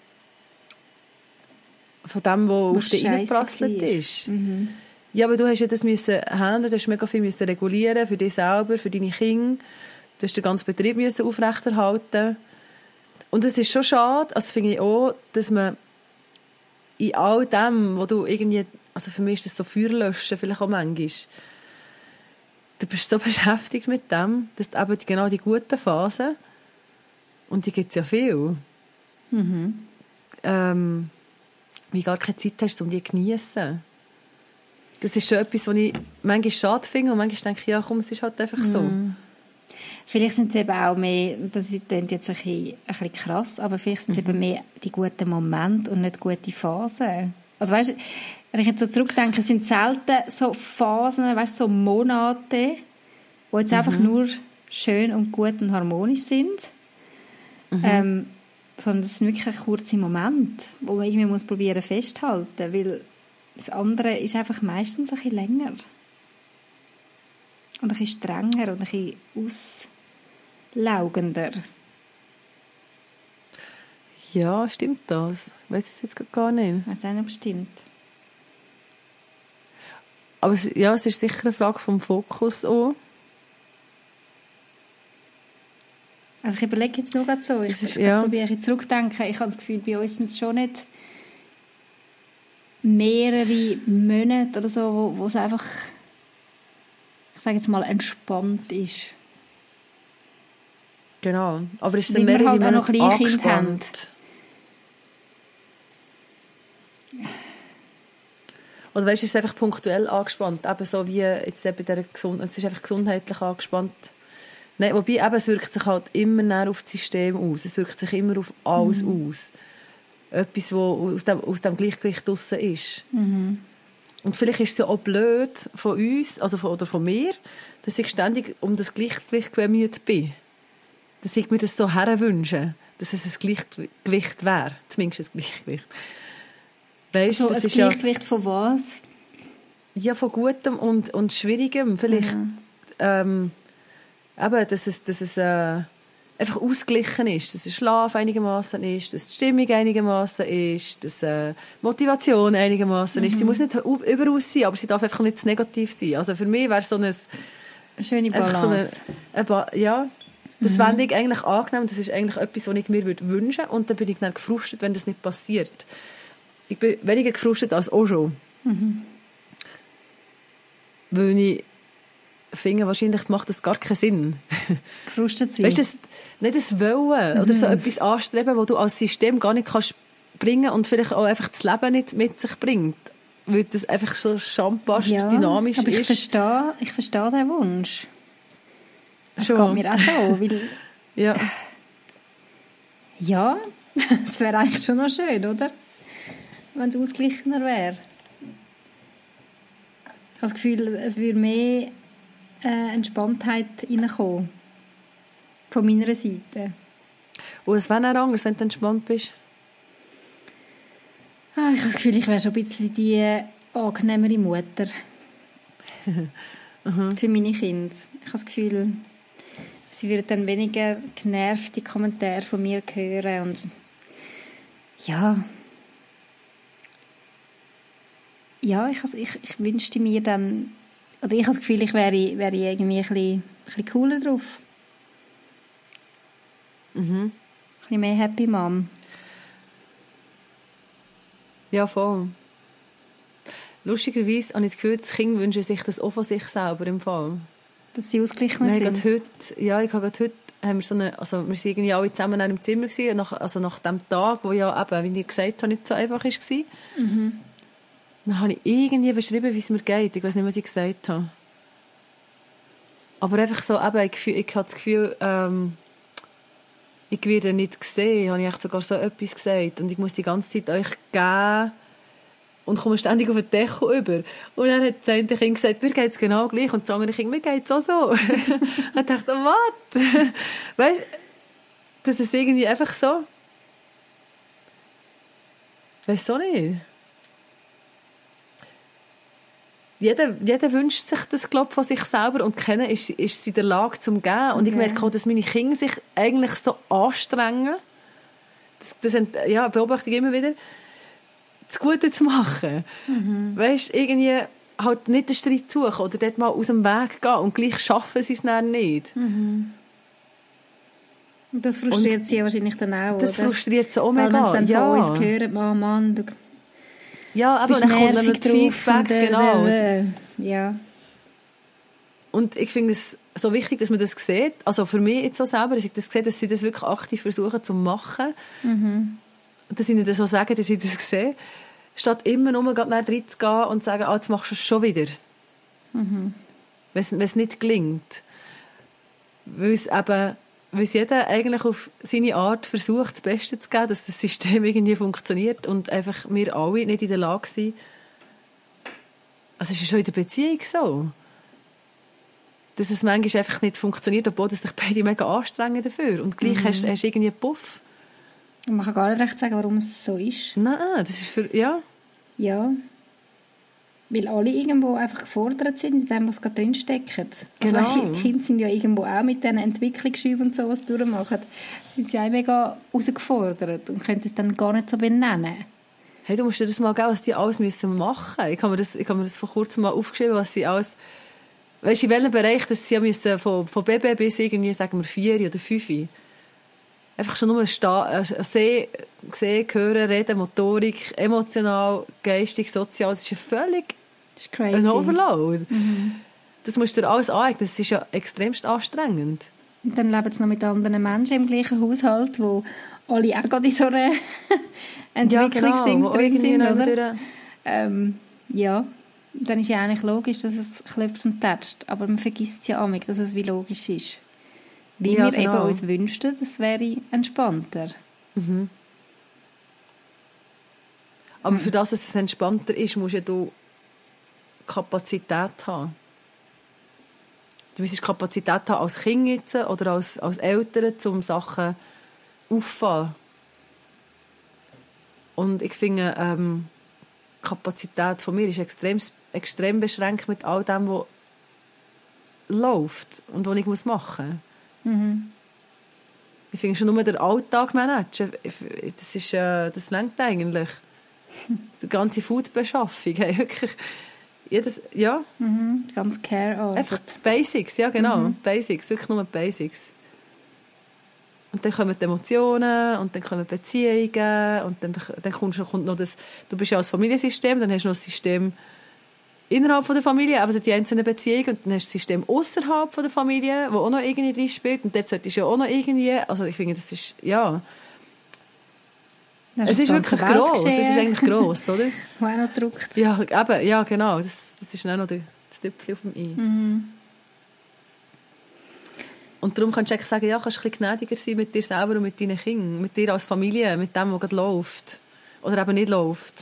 von dem, was, auf dich reingeprasselt ist. Mhm. Ja, aber du hast ja das müssen handeln, du hast mega viel müssen regulieren für dich selber, für deine Kinder. Du hast den ganzen Betrieb müssen aufrechterhalten. Und es ist schon schade, also finde ich auch, dass man in all dem, wo du irgendwie, also für mich ist das so Feuerlöschen vielleicht auch manchmal, du bist so <laughs> beschäftigt mit dem, dass du eben genau die guten Phasen, und die gibt es ja viel, mhm. ähm, wie gar keine Zeit hast, um die zu genießen. Das ist schon etwas, was ich manchmal schade finde und manchmal denke ich, ja komm, es ist halt einfach so. Mm. Vielleicht sind es eben auch mehr, das klingt jetzt ein bisschen, ein bisschen krass, aber vielleicht sind es mhm. eben mehr die guten Momente und nicht gute Phasen. Also weißt, wenn ich jetzt so zurückdenke, sind selten so Phasen, weißt, so Monate, wo jetzt mhm. einfach nur schön und gut und harmonisch sind, mhm. ähm, sondern es sind wirklich kurze Momente, wo man irgendwie muss probieren festhalten, weil das andere ist einfach meistens ein bisschen länger und ein bisschen strenger und ein bisschen aus laugender. Ja, stimmt das? Ich weiß es jetzt gar nicht. Ich weiß auch nicht, ob es stimmt. Aber es, ja, es ist sicher eine Frage vom Fokus auch. Also ich überlege jetzt nur gerade so. ich, ist, ja. probiere ich zurückdenken. Ich habe das Gefühl, bei uns sind es schon nicht mehrere Monate oder so, wo, wo es einfach, ich sage jetzt mal, entspannt ist. Genau. Aber ist es dann wir halt auch noch Kleinkind haben. Oder weißt du, ist es einfach punktuell angespannt, eben so wie jetzt bei der Gesund es ist einfach gesundheitlich angespannt. Nein, wobei eben, es wirkt sich halt immer näher auf das System aus, es wirkt sich immer auf alles mhm. aus. Etwas, was aus dem, aus dem Gleichgewicht draussen ist. Mhm. Und vielleicht ist es ja auch blöd von uns, also von, oder von mir, dass ich ständig um das Gleichgewicht bemüht bin dass ich mir das so herwünsche, dass es ein Gleichgewicht wäre, zumindest ein Gleichgewicht. Weißt, also, das ein Gleichgewicht ja, von was? Ja, von Gutem und, und Schwierigem. Vielleicht, mhm. ähm, eben, dass es, dass es äh, einfach ausgeglichen ist, dass der Schlaf einigermaßen ist, dass die Stimmung einigermaßen ist, dass äh, Motivation einigermaßen mhm. ist. Sie mhm. muss nicht überaus sein, aber sie darf einfach nicht negativ sein. Also für mich wäre so ein eine schöne Balance. So eine, eine ja, das mhm. fände ich eigentlich angenehm. Das ist eigentlich etwas, was ich mir wünschen würde. Und dann bin ich dann gefrustet, wenn das nicht passiert. Ich bin weniger gefrustet als auch schon. Mhm. Weil ich finde, wahrscheinlich macht das gar keinen Sinn. Gefrustet sein? Weißt du, nicht das Wollen mhm. oder so etwas anstreben, wo du als System gar nicht kannst bringen und vielleicht auch einfach das Leben nicht mit sich bringt. Weil das einfach so schambarst ja, dynamisch aber ich ist. Verstehe, ich verstehe den Wunsch. Das Schon. geht mir auch so, weil... ja. Ja, <laughs> das wäre eigentlich schon noch schön, oder? Wenn es ausgeglichener wäre. Ich habe das Gefühl, es würde mehr äh, Entspanntheit reinkommen. Von meiner Seite. Und es wäre auch anders, wenn du entspannt bist? Ah, ich habe das Gefühl, ich wäre schon ein bisschen die angenehmere Mutter. <laughs> Für meine Kinder. Ich habe das Gefühl, sie würden dann weniger genervte Kommentare von mir hören und ja, ja, ich, ich, ich wünschte mir dann, also ich habe das Gefühl, ich wäre, wäre irgendwie ein bisschen, ein bisschen cooler drauf. Mhm. Ein bisschen mehr Happy Mom. Ja, voll. Lustigerweise habe ich das Gefühl, das Kind wünscht sich das auch von sich selber im Fall. Dass sie ausgeglichener sind? Heute, ja, ich habe heute haben wir so eine, also wir waren irgendwie alle zusammen in einem Zimmer gewesen, nach, also nach dem Tag, wo ja eben, wie ich gesagt habe, nicht so einfach war. Mhm. Dann habe ich irgendwie beschrieben, wie es mir geht. Ich weiß nicht, was ich gesagt habe. Aber einfach so, eben, ich, ich habe das Gefühl, ähm, ich werde nicht gesehen, habe ich echt sogar so etwas gesagt. Und ich muss die ganze Zeit euch geben, und komme ständig auf den Deckel über. Und dann hat das eine Kind gesagt, mir geht es genau gleich. Und das andere Kind, mir geht es auch so. <laughs> dachte ich, was? <laughs> weißt du, das ist irgendwie einfach so. Weißt du nicht? Jeder, jeder wünscht sich das, glaube von sich selber und kennen ist, ist sie in der Lage zum geben. Und ich merke auch, dass meine Kinder sich eigentlich so anstrengen. Das, das ja, beobachte ich immer wieder das Gute zu machen. Mhm. Weißt, irgendwie halt nicht den Streit suchen oder dort mal aus dem Weg gehen und gleich schaffen sie es dann nicht. Mhm. Das frustriert und sie wahrscheinlich dann auch, Das oder? frustriert sie auch mega. Weil wenn sie dann ja. von uns hören, oh Mann, du ja, aber dann kommt dann das Feedback, äh, genau. Äh, ja. Und ich finde es so wichtig, dass man das sieht. Also für mich jetzt so selber, dass ich das sehe, dass sie das wirklich aktiv versuchen zu machen. Mhm dass ich nicht so sage, dass ich das sehe, statt immer nur reinzugehen und zu sagen, ah, jetzt machst du es schon wieder. Mhm. Wenn es nicht gelingt. Weil es eben, weil es jeder eigentlich auf seine Art versucht, das Beste zu geben, dass das System <laughs> irgendwie funktioniert und einfach wir alle nicht in der Lage sind. Also es ist schon in der Beziehung so. Dass es manchmal einfach nicht funktioniert, obwohl sich beide mega anstrengen dafür. Und gleich mhm. hast, hast du irgendwie einen Puff. Man kann gar nicht recht sagen, warum es so ist. Nein, das ist für, ja. Ja. Weil alle irgendwo einfach gefordert sind, in dem, was gerade drinsteckt. Genau. Also, die Kinder sind ja irgendwo auch mit diesen Entwicklungsschüben und so, was durchmachen, sind sie auch mega herausgefordert und können es dann gar nicht so benennen. Hey, du musst dir das mal geben, was die alles müssen machen müssen. Ich habe mir das, ich habe mir das vor kurzem mal aufgeschrieben, was sie alles, weißt du, in welchem Bereich, dass sie müssen, von, von Baby bis irgendwie, sagen wir, vier oder fünf einfach schon nur stehen, äh, sehen, sehen, hören, reden, Motorik, emotional, geistig, sozial, das ist ja völlig das ist crazy. ein Overload. Mhm. Das musst du dir alles aneignen, das ist ja extremst anstrengend. Und dann leben sie noch mit anderen Menschen im gleichen Haushalt, wo alle auch gerade in so einer Entwicklungsding ja, genau, drin sind, oder? Ähm, ja, dann ist ja eigentlich logisch, dass es klopft und tätscht, aber man vergisst es ja auch dass es wie logisch ist. Wie ja, wir genau. eben uns wünschten, das wäre entspannter. Mhm. Aber mhm. für das, dass es entspannter ist, musst ja du Kapazität haben. Du musst Kapazität haben als Kind jetzt oder als, als Eltern, um Sachen aufzufangen. Und ich finde, ähm, die Kapazität von mir ist extrem, extrem beschränkt mit all dem, was läuft und was ich machen muss. Mhm. Ich finde schon nur den Alltag managen, das, ist, äh, das lenkt eigentlich. <laughs> Die ganze Foodbeschaffung, hey, wirklich, jedes, ja. Mhm, ganz care -Arbeit. Einfach Basics, ja genau, mhm. Basics, wirklich nur Basics. Und dann kommen die Emotionen und dann kommen Beziehungen und dann, dann kommt, kommt noch das, du bist ja als Familiensystem, dann hast du noch das System innerhalb von der Familie, also die einzelnen Beziehungen und dann hast du das System außerhalb von der Familie, wo auch noch irgendwie drin spielt und dort solltest du ja auch noch irgendwie, also ich finde, das ist, ja... Das es ist wirklich gross, es ist eigentlich gross, oder? <laughs> Wo auch noch druckt. Ja, eben, ja genau, das, das ist auch noch das Tüpfchen auf dem I. Mhm. Und darum kannst du eigentlich sagen, ja, kannst du ein bisschen gnädiger sein mit dir selber und mit deinen Kindern, mit dir als Familie, mit dem, was gerade läuft. Oder eben nicht läuft.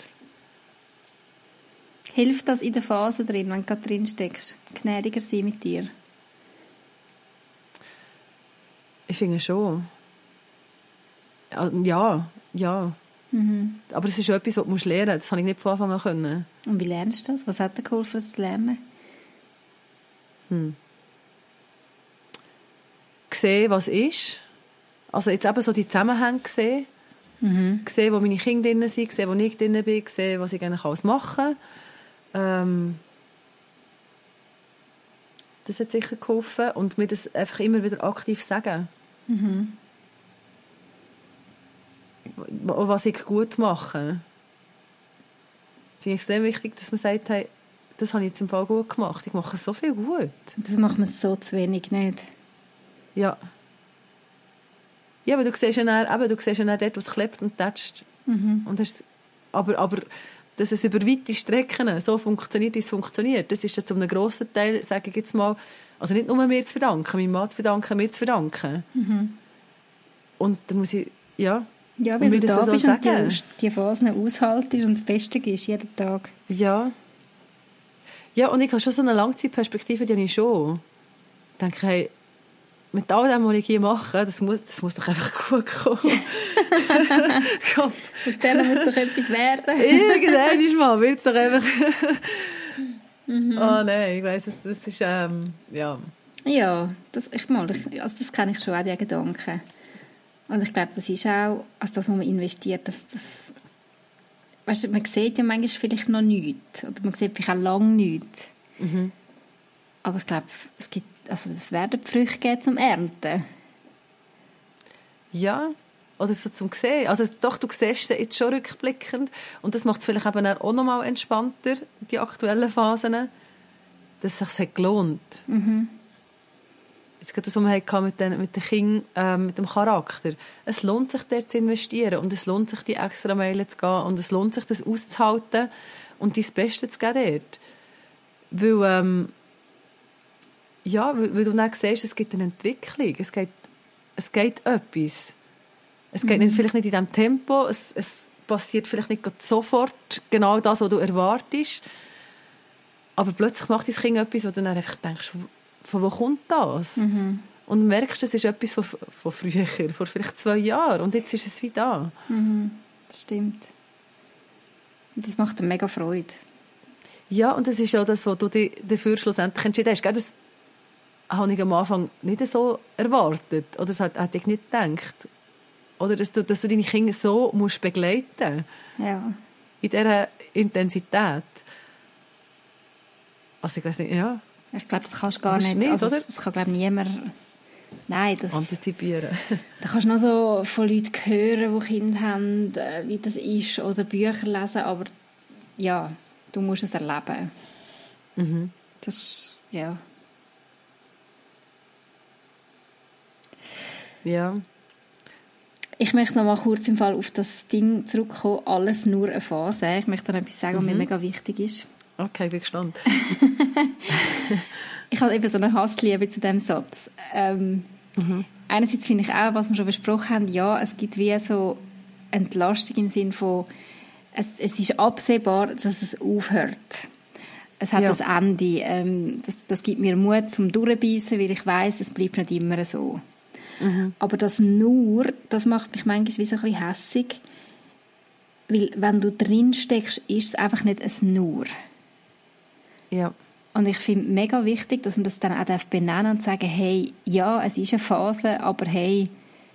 Hilft das in der Phase drin, wenn du gerade drin steckst? Gnädiger sein mit dir? Ich finde schon. Ja, ja. Mhm. Aber es ist etwas, was du lernen musst. Das habe ich nicht von Anfang an können. Und wie lernst du das? Was hat dir geholfen, das zu lernen? Hm. Sehen, was ist. Also jetzt eben so die Zusammenhänge sehen. Mhm. Sehen, wo meine Kinder drin sind, sehen, wo ich drin bin, sehen, was ich eigentlich alles machen kann ähm, das hat sicher geholfen und mir das einfach immer wieder aktiv sagen. Mhm. Was ich gut mache. Finde ich extrem wichtig, dass man sagt, hey, das habe ich jetzt im Fall gut gemacht. Ich mache so viel gut. Das macht man so zu wenig nicht. Ja. Ja, aber du siehst ja dann, eben, du siehst ja dann dort, was klebt und tätscht. Mhm. Und hast, aber, aber dass es über weite Strecken so funktioniert, wie es funktioniert, das ist ja zu einem grossen Teil, sage ich jetzt mal, also nicht nur mir zu verdanken, meinem Mann zu verdanken, mir zu verdanken. Mhm. Und dann muss ich, ja, ja, weil du da so bist sagen. und die, die Phasen aushaltest und das Beste gibst, jeden Tag. Ja. Ja, und ich habe schon so eine Langzeitperspektive, die habe ich schon. Ich denke, hey, mit all dem, was ich hier mache, das muss, das muss doch einfach <laughs> gut kommen. <laughs> Aus denen muss doch etwas werden. Irgendwann ist mal, wird es doch einfach... <laughs> mhm. Oh nein, ich weiss, das, das ist, ähm, ja... Ja, das, ich mal, also das kenne ich schon auch, die Gedanken. Und ich glaube, das ist auch, also das, was man investiert, das, das weißt du, man sieht ja manchmal vielleicht noch nichts. Oder man sieht vielleicht auch lange nichts. Mhm. Aber ich glaube, es gibt also das werden Früchte geben zum Ernten. Ja, oder so zum Sehen. Also doch, du siehst sie jetzt schon rückblickend und das macht es vielleicht eben auch noch mal entspannter, die aktuellen Phasen, dass es sich gelohnt. Mhm. Jetzt gerade das, was wir mit den, mit den Kindern, äh, mit dem Charakter. Es lohnt sich, dort zu investieren und es lohnt sich, die extra Meilen zu gehen und es lohnt sich, das auszuhalten und dein Bestes zu geben dort. Weil, ähm, ja, weil, weil du dann siehst, es gibt eine Entwicklung, es geht, es geht etwas. Es geht mhm. nicht, vielleicht nicht in diesem Tempo, es, es passiert vielleicht nicht sofort genau das, was du erwartest, aber plötzlich macht dein Kind etwas, wo du dann einfach denkst, von wo kommt das? Mhm. Und du merkst, es ist etwas von, von früher, vor vielleicht zwei Jahren. Und jetzt ist es wieder da. Mhm. Das stimmt. Und das macht dir mega Freude. Ja, und das ist auch das, was du dafür schlussendlich entschieden hast. Das habe ich am Anfang nicht so erwartet. Oder das hätte ich nicht gedacht. Oder dass du, dass du deine Kinder so musst begleiten musst. Ja. In dieser Intensität. Also ich weiß nicht, ja. Ich glaube, das kannst du gar nicht. nicht also, das, das kann glaube niemand. Nein, das. Antizipieren. <laughs> da kannst du noch so von Leuten hören, die Kinder haben, äh, wie das ist, oder Bücher lesen, aber ja, du musst es erleben. Mhm. Das, ja. Ja. Ich möchte noch mal kurz im Fall auf das Ding zurückkommen, alles nur eine Phase. Ich möchte noch etwas sagen, was mhm. mir mega wichtig ist. Okay, bin gespannt. <laughs> ich habe eben so eine Hassliebe zu diesem Satz. Ähm, mhm. Einerseits finde ich auch, was wir schon besprochen haben, ja, es gibt wie so Entlastung im Sinn von, es, es ist absehbar, dass es aufhört. Es hat ja. das Ende. Ähm, das, das gibt mir Mut zum Durchbeissen, weil ich weiß, es bleibt nicht immer so. Mhm. Aber das nur, das macht mich manchmal wie so ein bisschen hässig, weil wenn du drin steckst, ist es einfach nicht ein Nur. Ja. Und ich finde mega wichtig, dass man das dann auch benennen und sagen, hey, ja, es ist eine Phase, aber hey,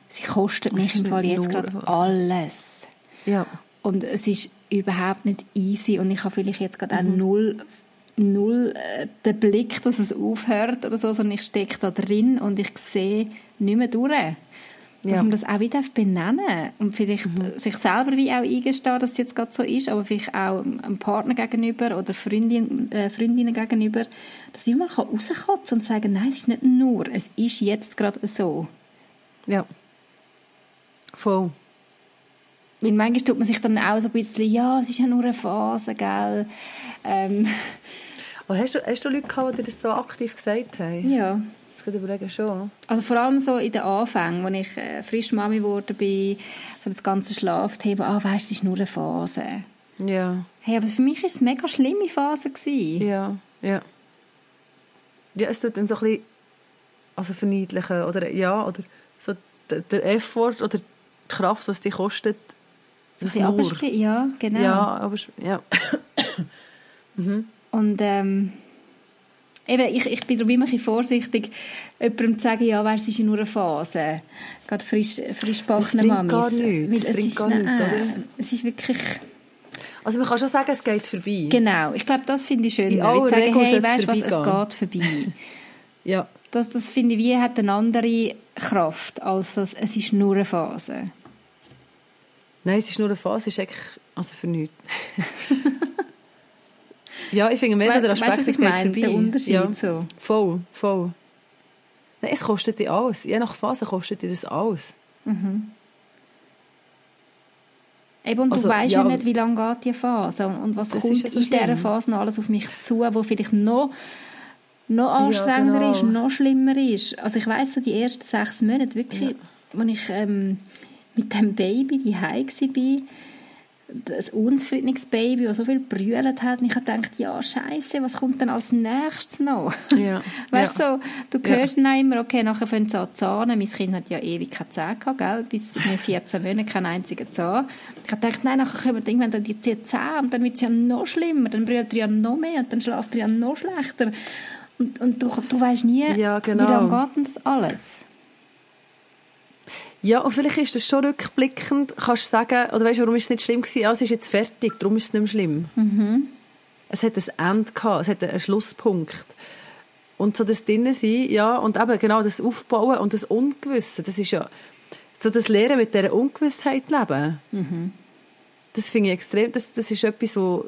sie kostet mich im Fall jetzt gerade alles. Ja. Und es ist überhaupt nicht easy und ich habe vielleicht jetzt gerade mhm. auch null, null äh, den Blick, dass es aufhört oder so, sondern ich stecke da drin und ich sehe nicht mehr durch dass ja. man das auch wieder benennen und vielleicht mhm. sich selber wie auch eingestehen, dass es jetzt gerade so ist, aber vielleicht auch einem Partner gegenüber oder Freundin, äh, Freundinnen gegenüber, dass man mal rauskotzen und sagen, nein, es ist nicht nur, es ist jetzt gerade so. Ja. Voll. Weil manchmal tut man sich dann auch so ein bisschen, ja, es ist ja nur eine Phase, gell. Ähm. Aber hast du, hast du Leute gehabt, die das so aktiv gesagt haben? Ja jetzt überlegen, schon. Also vor allem so in den Anfängen, als ich äh, frisch Mami geworden bin, so das ganze Schlafthema, ah, weißt, es ist nur eine Phase. Ja. Hey, aber für mich war es eine mega schlimme Phase. Gewesen. Ja, ja. Ja, es tut dann so ein bisschen, also verniedlichen, oder, ja, oder so der, der Effort oder die Kraft, was die kostet, das nur. Ja, genau. Ja, aber, ja. <coughs> mhm. Und, ähm, Eben, ich, ich bin darum immer ein bisschen vorsichtig, jemandem zu sagen, ja, es ist nur eine Phase. Gerade frisch, frisch backene Mamis. gar nichts. Das bringt gar nichts, oder? Es ist wirklich... Also man kann schon sagen, es geht vorbei. Genau, ich glaube, das finde ich schön. Ich sagen, hey, weißt was, es geht vorbei. <laughs> ja. Das, das finde ich, wie hat eine andere Kraft, als das, es ist nur eine Phase. Nein, es ist nur eine Phase, es ist eigentlich, also für nichts. <laughs> Ja, ich finde mehr so der Aspekt, weißt, was ich meine, der Unterschied ja. so. Voll, voll. Nein, es kostet dir alles. Je nach Phase kostet dir das alles. Mhm. Eben, und also, du weißt ja, ja, nicht, wie lange geht die Phase und, und was kommt in dieser Phase noch alles auf mich zu, wo vielleicht noch, noch anstrengender ja, genau. ist, noch schlimmer ist. Also ich weiss so, die ersten sechs Monate wirklich, ja. als ich ähm, mit dem Baby die war, ein unzufriedenes Baby, das so viel brüllt hat. Und ich habe gedacht, ja, scheiße, was kommt denn als nächstes noch? Ja. <laughs> weißt du, ja. so, du hörst ja. dann immer, okay, nachher fängt es an zu zahnen. Mein Kind hat ja ewig keine Zähne gehabt, gell? bis mir 14 Monate keinen einzigen Zahn. Ich habe gedacht, nein, nachher kommen irgendwann dann die Zähne und dann wird es ja noch schlimmer, dann brüllt er ja noch mehr und dann schläft er ja noch schlechter. Und, und du, du weißt nie, ja, genau. wie lange geht denn das alles? Ja, und vielleicht ist das schon rückblickend, kannst du sagen, oder weißt du, warum ist es nicht schlimm gewesen? Ja, es ist jetzt fertig, darum ist es nicht mehr schlimm. Mhm. Es hat ein Ende gehabt, es hat einen Schlusspunkt. Und so das drinnen sein, ja, und eben genau das Aufbauen und das Ungewisse, das ist ja, so das Lehren mit dieser Ungewissheit leben. Mhm. Das finde ich extrem, das, das ist etwas, wo,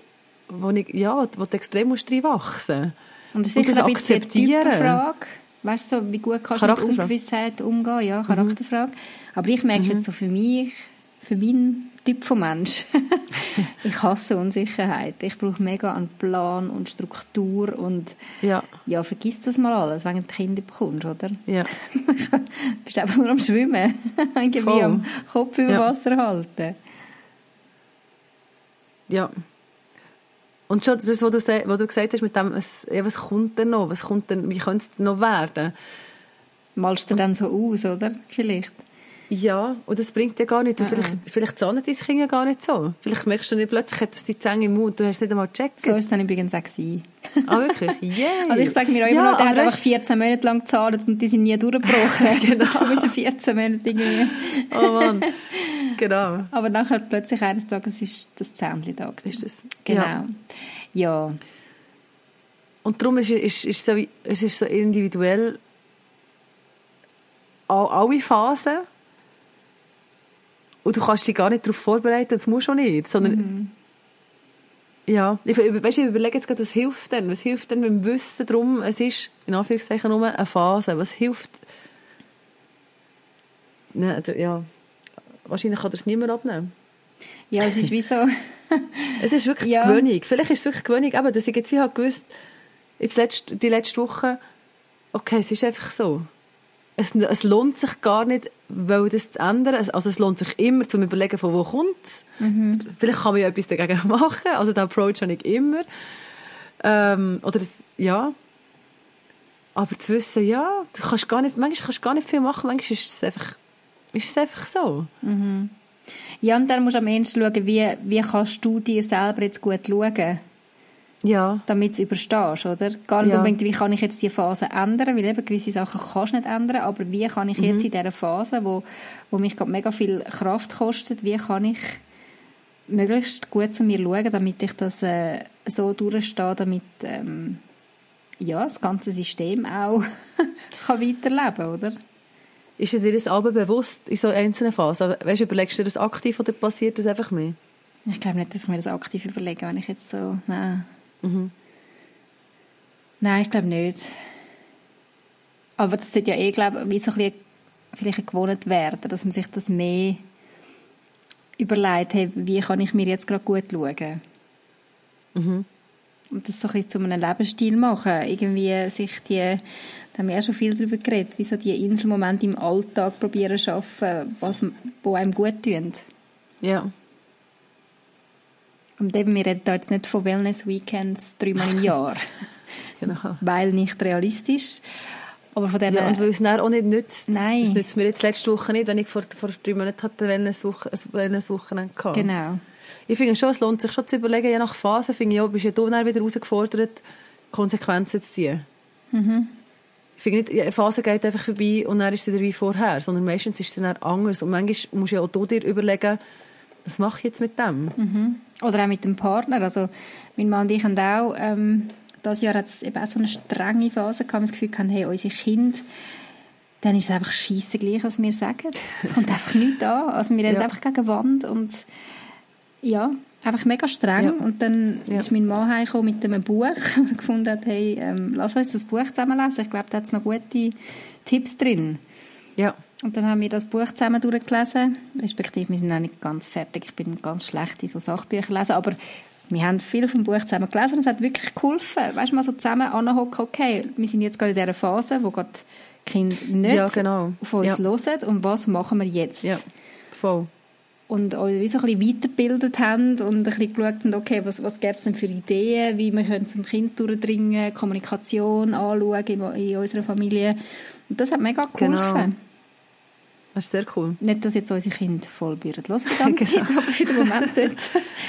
wo ich, ja, wo du extrem musst reinwachsen Und das ist und das ein eine Frage Weißt du, so, wie gut kannst du mit Ungewissheit umgehen? Ja, mhm. Charakterfrage. Mhm. Aber ich merke mhm. jetzt so für mich, für meinen Typ von Mensch, <laughs> ich hasse Unsicherheit. Ich brauche mega einen Plan und Struktur und ja, ja vergiss das mal alles, wenn du Kinder bekommst, oder? Ja. du <laughs> bist einfach nur am Schwimmen, <laughs> irgendwie am Kopf über ja. Wasser halten. Ja. Und schon das, was du, was du gesagt hast mit dem, was, ja, was kommt denn noch? Was kommt denn, wie könnte es noch werden? Malst du dann so aus, oder? Vielleicht. Ja, und das bringt dir gar nicht. Du, vielleicht, vielleicht zahnen deine Kinder gar nicht so. Vielleicht merkst du nicht plötzlich, hat es die Zähne im Mund, du hast es nicht einmal gecheckt. So ist es dann übrigens auch gewesen. Ah, wirklich? <laughs> Yeah. Also ich sage mir auch immer ja, noch, der hat einfach 14 Monate lang gezahlt und die sind nie <laughs> durchgebrochen. genau. <laughs> Du bist 14 Monate irgendwie. oh Mann. Genau. Aber nachher plötzlich eines Tages ist das Zähnchen da gewesen. Ist das? Genau. Ja. ja. Und darum ist, ist, ist, so, es ist so individuell alle Phasen und du kannst dich gar nicht darauf vorbereiten, das musst du auch nicht, sondern mhm. ja, ich, weißt, ich überlege jetzt gerade, was hilft denn? Was hilft denn beim Wissen darum, es ist in Anführungszeichen nur eine Phase, was hilft ja, wahrscheinlich kann das niemand abnehmen. Ja, es ist wie so... <laughs> es ist wirklich ja. Gewöhnung. Vielleicht ist es wirklich Gewöhnung, aber dass ich jetzt wie halt gewusst, jetzt letzte, die letzte Woche, okay, es ist einfach so es, es lohnt sich gar nicht, weil das zu ändern. Also es lohnt sich immer, zu überlegen, von wo kommt es. Mhm. Vielleicht kann man ja etwas dagegen <laughs> machen. Also den Approach habe ich immer. Ähm, oder das, ja. Aber zu wissen, ja, du kannst gar nicht, manchmal kannst du gar nicht viel machen, manchmal ist es einfach, ist es einfach so. Mhm. Ja, und dann musst du am Ende schauen, wie, wie kannst du dir selber jetzt gut schauen ja. damit du es überstehst, oder? Gar nicht ja. unbedingt, wie kann ich jetzt diese Phase ändern, weil eben gewisse Sachen kannst du nicht ändern, aber wie kann ich jetzt mhm. in dieser Phase, wo, wo mich gerade mega viel Kraft kostet, wie kann ich möglichst gut zu mir schauen, damit ich das äh, so durchstehe, damit ähm, ja, das ganze System auch <laughs> kann weiterleben oder? Ist dir das aber bewusst in so einzelnen Phasen? Weißt, überlegst du dir das aktiv oder passiert das einfach mehr? Ich glaube nicht, dass ich mir das aktiv überlege, wenn ich jetzt so... Nein. Mhm. Nein, ich glaube nicht. Aber das sollte ja eh, glaube wie so ein bisschen vielleicht gewohnt werden, dass man sich das mehr überlegt, hey, wie kann ich mir jetzt gerade gut schauen. Mhm. Und das so ein bisschen zu einem Lebensstil machen. Irgendwie sich die, da haben wir ja schon viel darüber geredet, wie so die Inselmomente im Alltag probieren zu schaffen, was, wo einem gut tun. Ja. Und eben, wir reden da jetzt nicht von Wellness-Weekends dreimal im Jahr. <laughs> genau. Weil nicht realistisch. Aber von denen, ja, und weil es dann auch nicht nützt. Nein. Das nützt mir jetzt letzte Woche nicht, wenn ich vor, vor drei Monaten hatte Wellness-Wochenende hatte. Genau. Ich finde schon, es lohnt sich schon zu überlegen, je nach Phase, finde ich auch, bist du ja dann wieder herausgefordert, Konsequenzen zu ziehen. Mhm. Ich finde nicht, eine Phase geht einfach vorbei und dann ist sie wieder wie vorher, sondern meistens ist sie dann anders. Und manchmal musst du ja auch du dir überlegen, was mache ich jetzt mit dem? Mhm. Oder auch mit dem Partner. Also mein Mann und ich haben auch, ähm, das Jahr hat es eben auch so eine strenge Phase gehabt, das Gefühl gehabt, hey, unsere Kinder, dann ist es einfach scheisse gleich, was wir sagen. Es kommt einfach nichts an. Also wir reden ja. einfach gegen Wand und ja, einfach mega streng. Ja. Und dann ja. ist mein Mann heimgekommen mit einem Buch, <laughs> wo er gefunden hat, hey, ähm, lass uns das Buch zusammen lesen. Ich glaube, da hat es noch gute Tipps drin. Ja. Und dann haben wir das Buch zusammen durchgelesen. Respektive, wir sind noch nicht ganz fertig. Ich bin ganz schlecht in so Sachbücher lesen. Aber wir haben viel vom Buch zusammen gelesen und es hat wirklich geholfen. Weißt du, mal so zusammen anhocken, okay, wir sind jetzt gerade in dieser Phase, wo gerade Kinder nicht ja, genau. auf uns ja. hören. Und was machen wir jetzt? Ja, voll. Und uns wie so ein bisschen weitergebildet haben und ein bisschen geschaut haben, okay, was, was gäbe es denn für Ideen, wie wir können zum Kind durchdringen, Kommunikation anschauen in, in unserer Familie. Und das hat mega geholfen. Genau. Das ist sehr cool. Nicht, dass jetzt unsere Kinder voll Bühren hören die <laughs> ganze genau. Zeit, aber für den Moment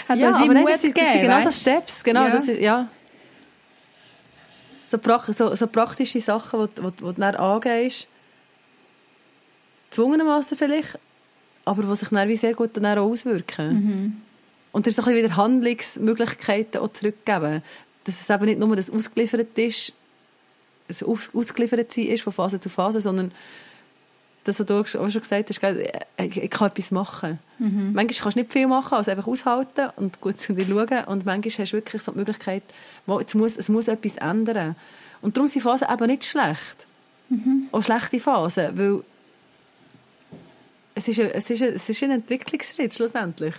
hat <laughs> ja, es aber Mut das sind, gegeben. Das sind genau so Steps, genau. Ja. Das ist, ja. So, so, so praktische Sachen, die du dann angehst. Zwungenermassen vielleicht, aber die sich dann wie sehr gut dann auch auswirken. Mhm. Und dir so ein bisschen wieder Handlungsmöglichkeiten auch zurückgeben. Dass es eben nicht nur das ausgeliefert ist, das ausgeliefert sein ist von Phase zu Phase, sondern das, was du auch schon gesagt hast, ich, ich kann etwas machen. Mhm. Manchmal kannst du nicht viel machen, also einfach aushalten und gut zu dir schauen. Und manchmal hast du wirklich so die Möglichkeit, es muss, es muss etwas ändern. Und darum sind Phasen eben nicht schlecht. Mhm. Auch schlechte Phasen, weil es ist, ein, es ist, ein, es ist ein Entwicklungsschritt schlussendlich.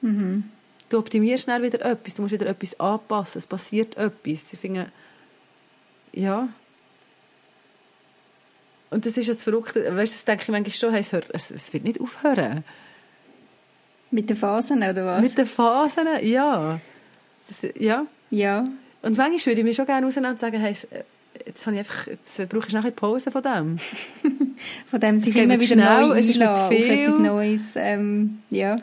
Mhm. Du optimierst schnell wieder etwas, du musst wieder etwas anpassen, es passiert etwas. Ich finde, ja. Und das ist jetzt verrückt, weißt du, das denke ich manchmal schon, es, hört, es, es wird nicht aufhören. Mit den Phasen, oder was? Mit den Phasen, ja. Das, ja. Ja. Und manchmal würde ich mir schon gerne und sagen, hey, jetzt, habe ich einfach, jetzt brauche ich noch eine Pause von dem. <laughs> von dem sich immer wieder schnell, neu es ist zu viel. etwas Neues, ähm, ja.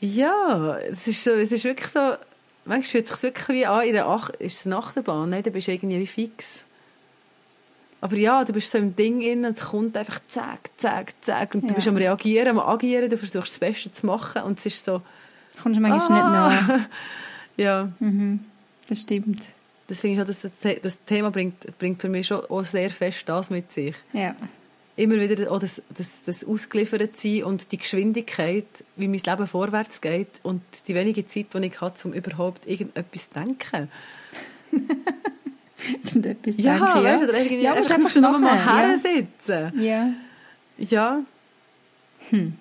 Ja, es ist, so, es ist wirklich so, manchmal fühlt es sich wirklich wie an, in der Ach ist es eine Achterbahn, ne? da bist du irgendwie wie fix. Aber ja, du bist so im Ding in und es kommt einfach zack, zack, zack und ja. du bist am Reagieren, am Agieren, du versuchst das Beste zu machen und es ist so... Du kommst manchmal ah. nicht nach. <laughs> ja. Mhm. Das stimmt. Das, das, das Thema bringt, bringt für mich schon auch sehr fest das mit sich. Ja. Immer wieder auch das, das, das ausgeliefert sein und die Geschwindigkeit, wie mein Leben vorwärts geht und die wenige Zeit, die ich habe, um überhaupt irgendetwas zu denken. <laughs> irgendetwas ja, denken, ja. Weißt, oder irgendwie ja, einfach, einfach noch mal her sitzen. Ja. Ja. Hm.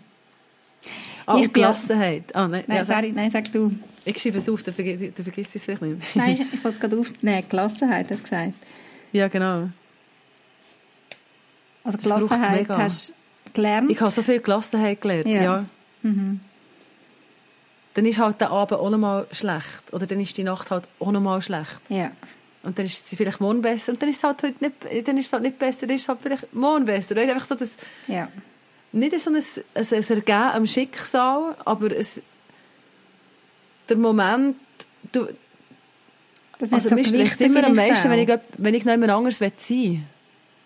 Ah, ich und Gelassenheit. Ah, nein, nein, ja, sorry, nein, sag du. Ich schreibe es auf, du, vergisst, du vergisst es vielleicht nicht. Nein, <laughs> ich wollte es gerade aufnehmen. Gelassenheit, hast du gesagt. Ja, genau. Also Gelassenheit hast du gelernt? Ich habe so viel Gelassenheit gelernt, ja. ja. Mhm. Dann ist halt der Abend auch nochmal schlecht. Oder dann ist die Nacht halt auch nochmal schlecht. Ja. Und dann ist sie vielleicht morgen besser. Und dann ist es halt heute nicht, dann ist es halt nicht besser, dann ist es halt vielleicht morgen besser. Weißt, einfach so das, ja. Nicht so ein, ein, ein Ergeben am Schicksal, aber es der Moment, du, das also so mir stresst immer am meisten, wenn ich, wenn ich noch jemand anderes sein will.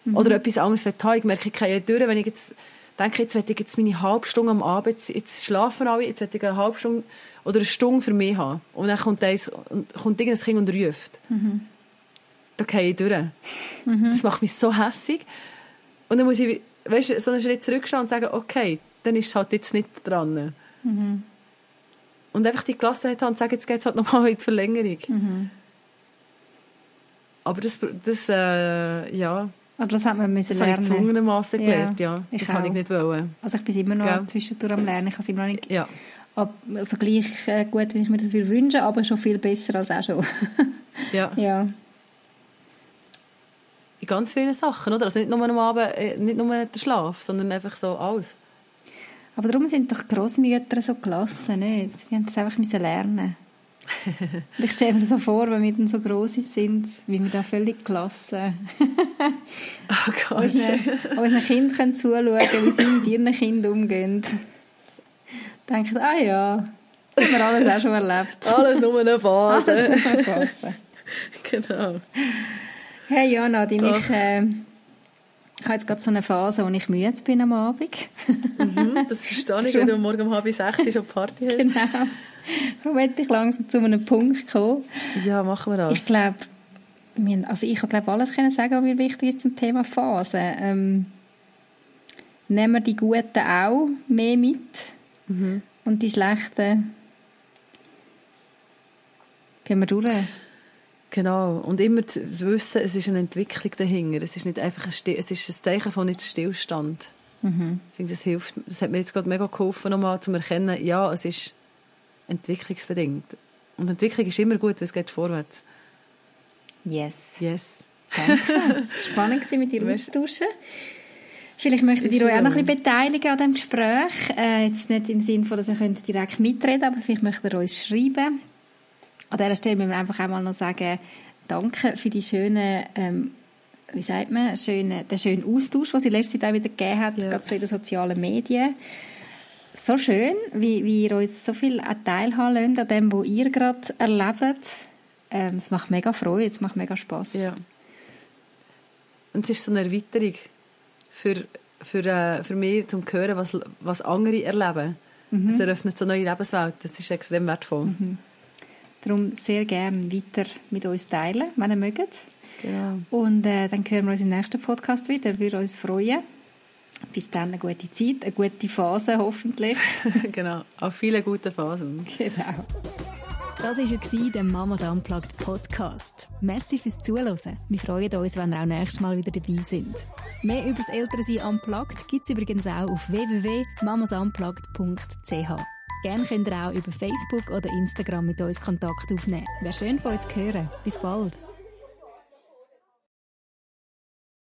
Mhm. Oder etwas anderes haben Ich merke, ich gehe durch, wenn ich jetzt denke, jetzt will ich jetzt meine halbe Stunde am Abend, jetzt schlafen alle, jetzt will ich eine halbe Stunde oder eine Stunde für mich haben. Und dann kommt, eins, kommt irgendein Kind und ruft. Mhm. Da gehe ich durch. Mhm. Das macht mich so hässig. Und dann muss ich weißt, so einen Schritt zurückstehen und sagen, okay, dann ist es halt jetzt nicht dran. Mhm und einfach die Gelassenheit haben und sagen, jetzt geht es halt nochmal in die Verlängerung. Mhm. Aber das, das äh, ja... Aber das hat man müssen lernen. Das habe ich gelernt, ja. ja. Das habe ich nicht wollen. Also ich bin immer noch Gell? zwischendurch am Lernen. Ich habe es immer noch nicht... Ja. Also gleich äh, gut, wie ich mir das wünsche, aber schon viel besser als auch schon. ja. <laughs> ja. Ganz vielen Sachen, oder? Also nicht nur am Abend, äh, nicht nur der Schlaf, sondern einfach so alles. Aber darum sind doch Großmütter so gelassen, nicht? Sie haben das einfach müssen lernen. <laughs> Ich stelle mir so vor, wenn wir dann so groß sind, wie wir da völlig gelassen <laughs> oh Gott. unseren Kindern können zuschauen wie sie mit ihren Kindern umgehen. Denken, ah ja, das haben wir alles auch schon erlebt. Alles nur eine Phase. Alles nur eine Phase. <laughs> genau. Hey Jana, Nadine, ich... Äh, ich habe jetzt gerade so eine Phase, wo ich müde bin am Abend. mhm, das verstehe ich, wenn du morgen um halb sechs schon Party hast. Genau. Möchte ich langsam zu einem Punkt kommen. Ja, machen wir das. Ich glaube, also ich kann glaube alles können sagen, was mir wichtig ist zum Thema Phase. Ähm, nehmen wir die Guten auch mehr mit mhm. und die Schlechten gehen wir durch. Genau. Und immer zu wissen, es ist eine Entwicklung dahinter. Es ist nicht einfach ein, Still es ist ein Zeichen von nicht Stillstand. Mhm. Ich finde, das hilft, das hat mir jetzt gerade mega geholfen, nochmal zu erkennen, ja, es ist entwicklungsbedingt. Und Entwicklung ist immer gut, weil es geht vorwärts. Yes. Yes. Danke. Spannend mit dir <laughs> auszutauschen. Vielleicht möchtet ihr euch auch noch ein bisschen beteiligen an diesem Gespräch. Äh, jetzt nicht im Sinne dass ihr könnt direkt mitreden aber vielleicht möchtet ihr uns schreiben an dieser Stelle müssen wir einfach einmal noch sagen, danke für die schönen, ähm, wie sagt man, schöne, den schönen Austausch, den sie letzte Zeit auch wieder gegeben hat, ja. gerade so in den sozialen Medien. So schön, wie, wie ihr uns so viel teilhaben lasst an dem, was ihr gerade erlebt. Ähm, es macht mega Freude, es macht mega Spass. Ja. Und es ist so eine Erweiterung für, für, äh, für mich, zum zu hören, was, was andere erleben. Mhm. Es eröffnet so neue Lebenswelt. Das ist extrem wertvoll. Mhm. Darum sehr gerne weiter mit uns teilen, wenn ihr mögt. Genau. Und äh, dann hören wir uns im nächsten Podcast wieder. Wir uns freuen. Bis dann eine gute Zeit, eine gute Phase hoffentlich. <laughs> genau, auf viele gute Phasen. Genau. Das war der Mamas Unplugged Podcast. Merci fürs Zuhören. Wir freuen uns, wenn ihr auch nächstes Mal wieder dabei sind. Mehr über das Elternsein Unplugged gibt es übrigens auch auf www.mamasunplugged.ch. Gerne könnt ihr auch über Facebook oder Instagram mit uns Kontakt aufnehmen. Wäre schön von euch zu hören. Bis bald.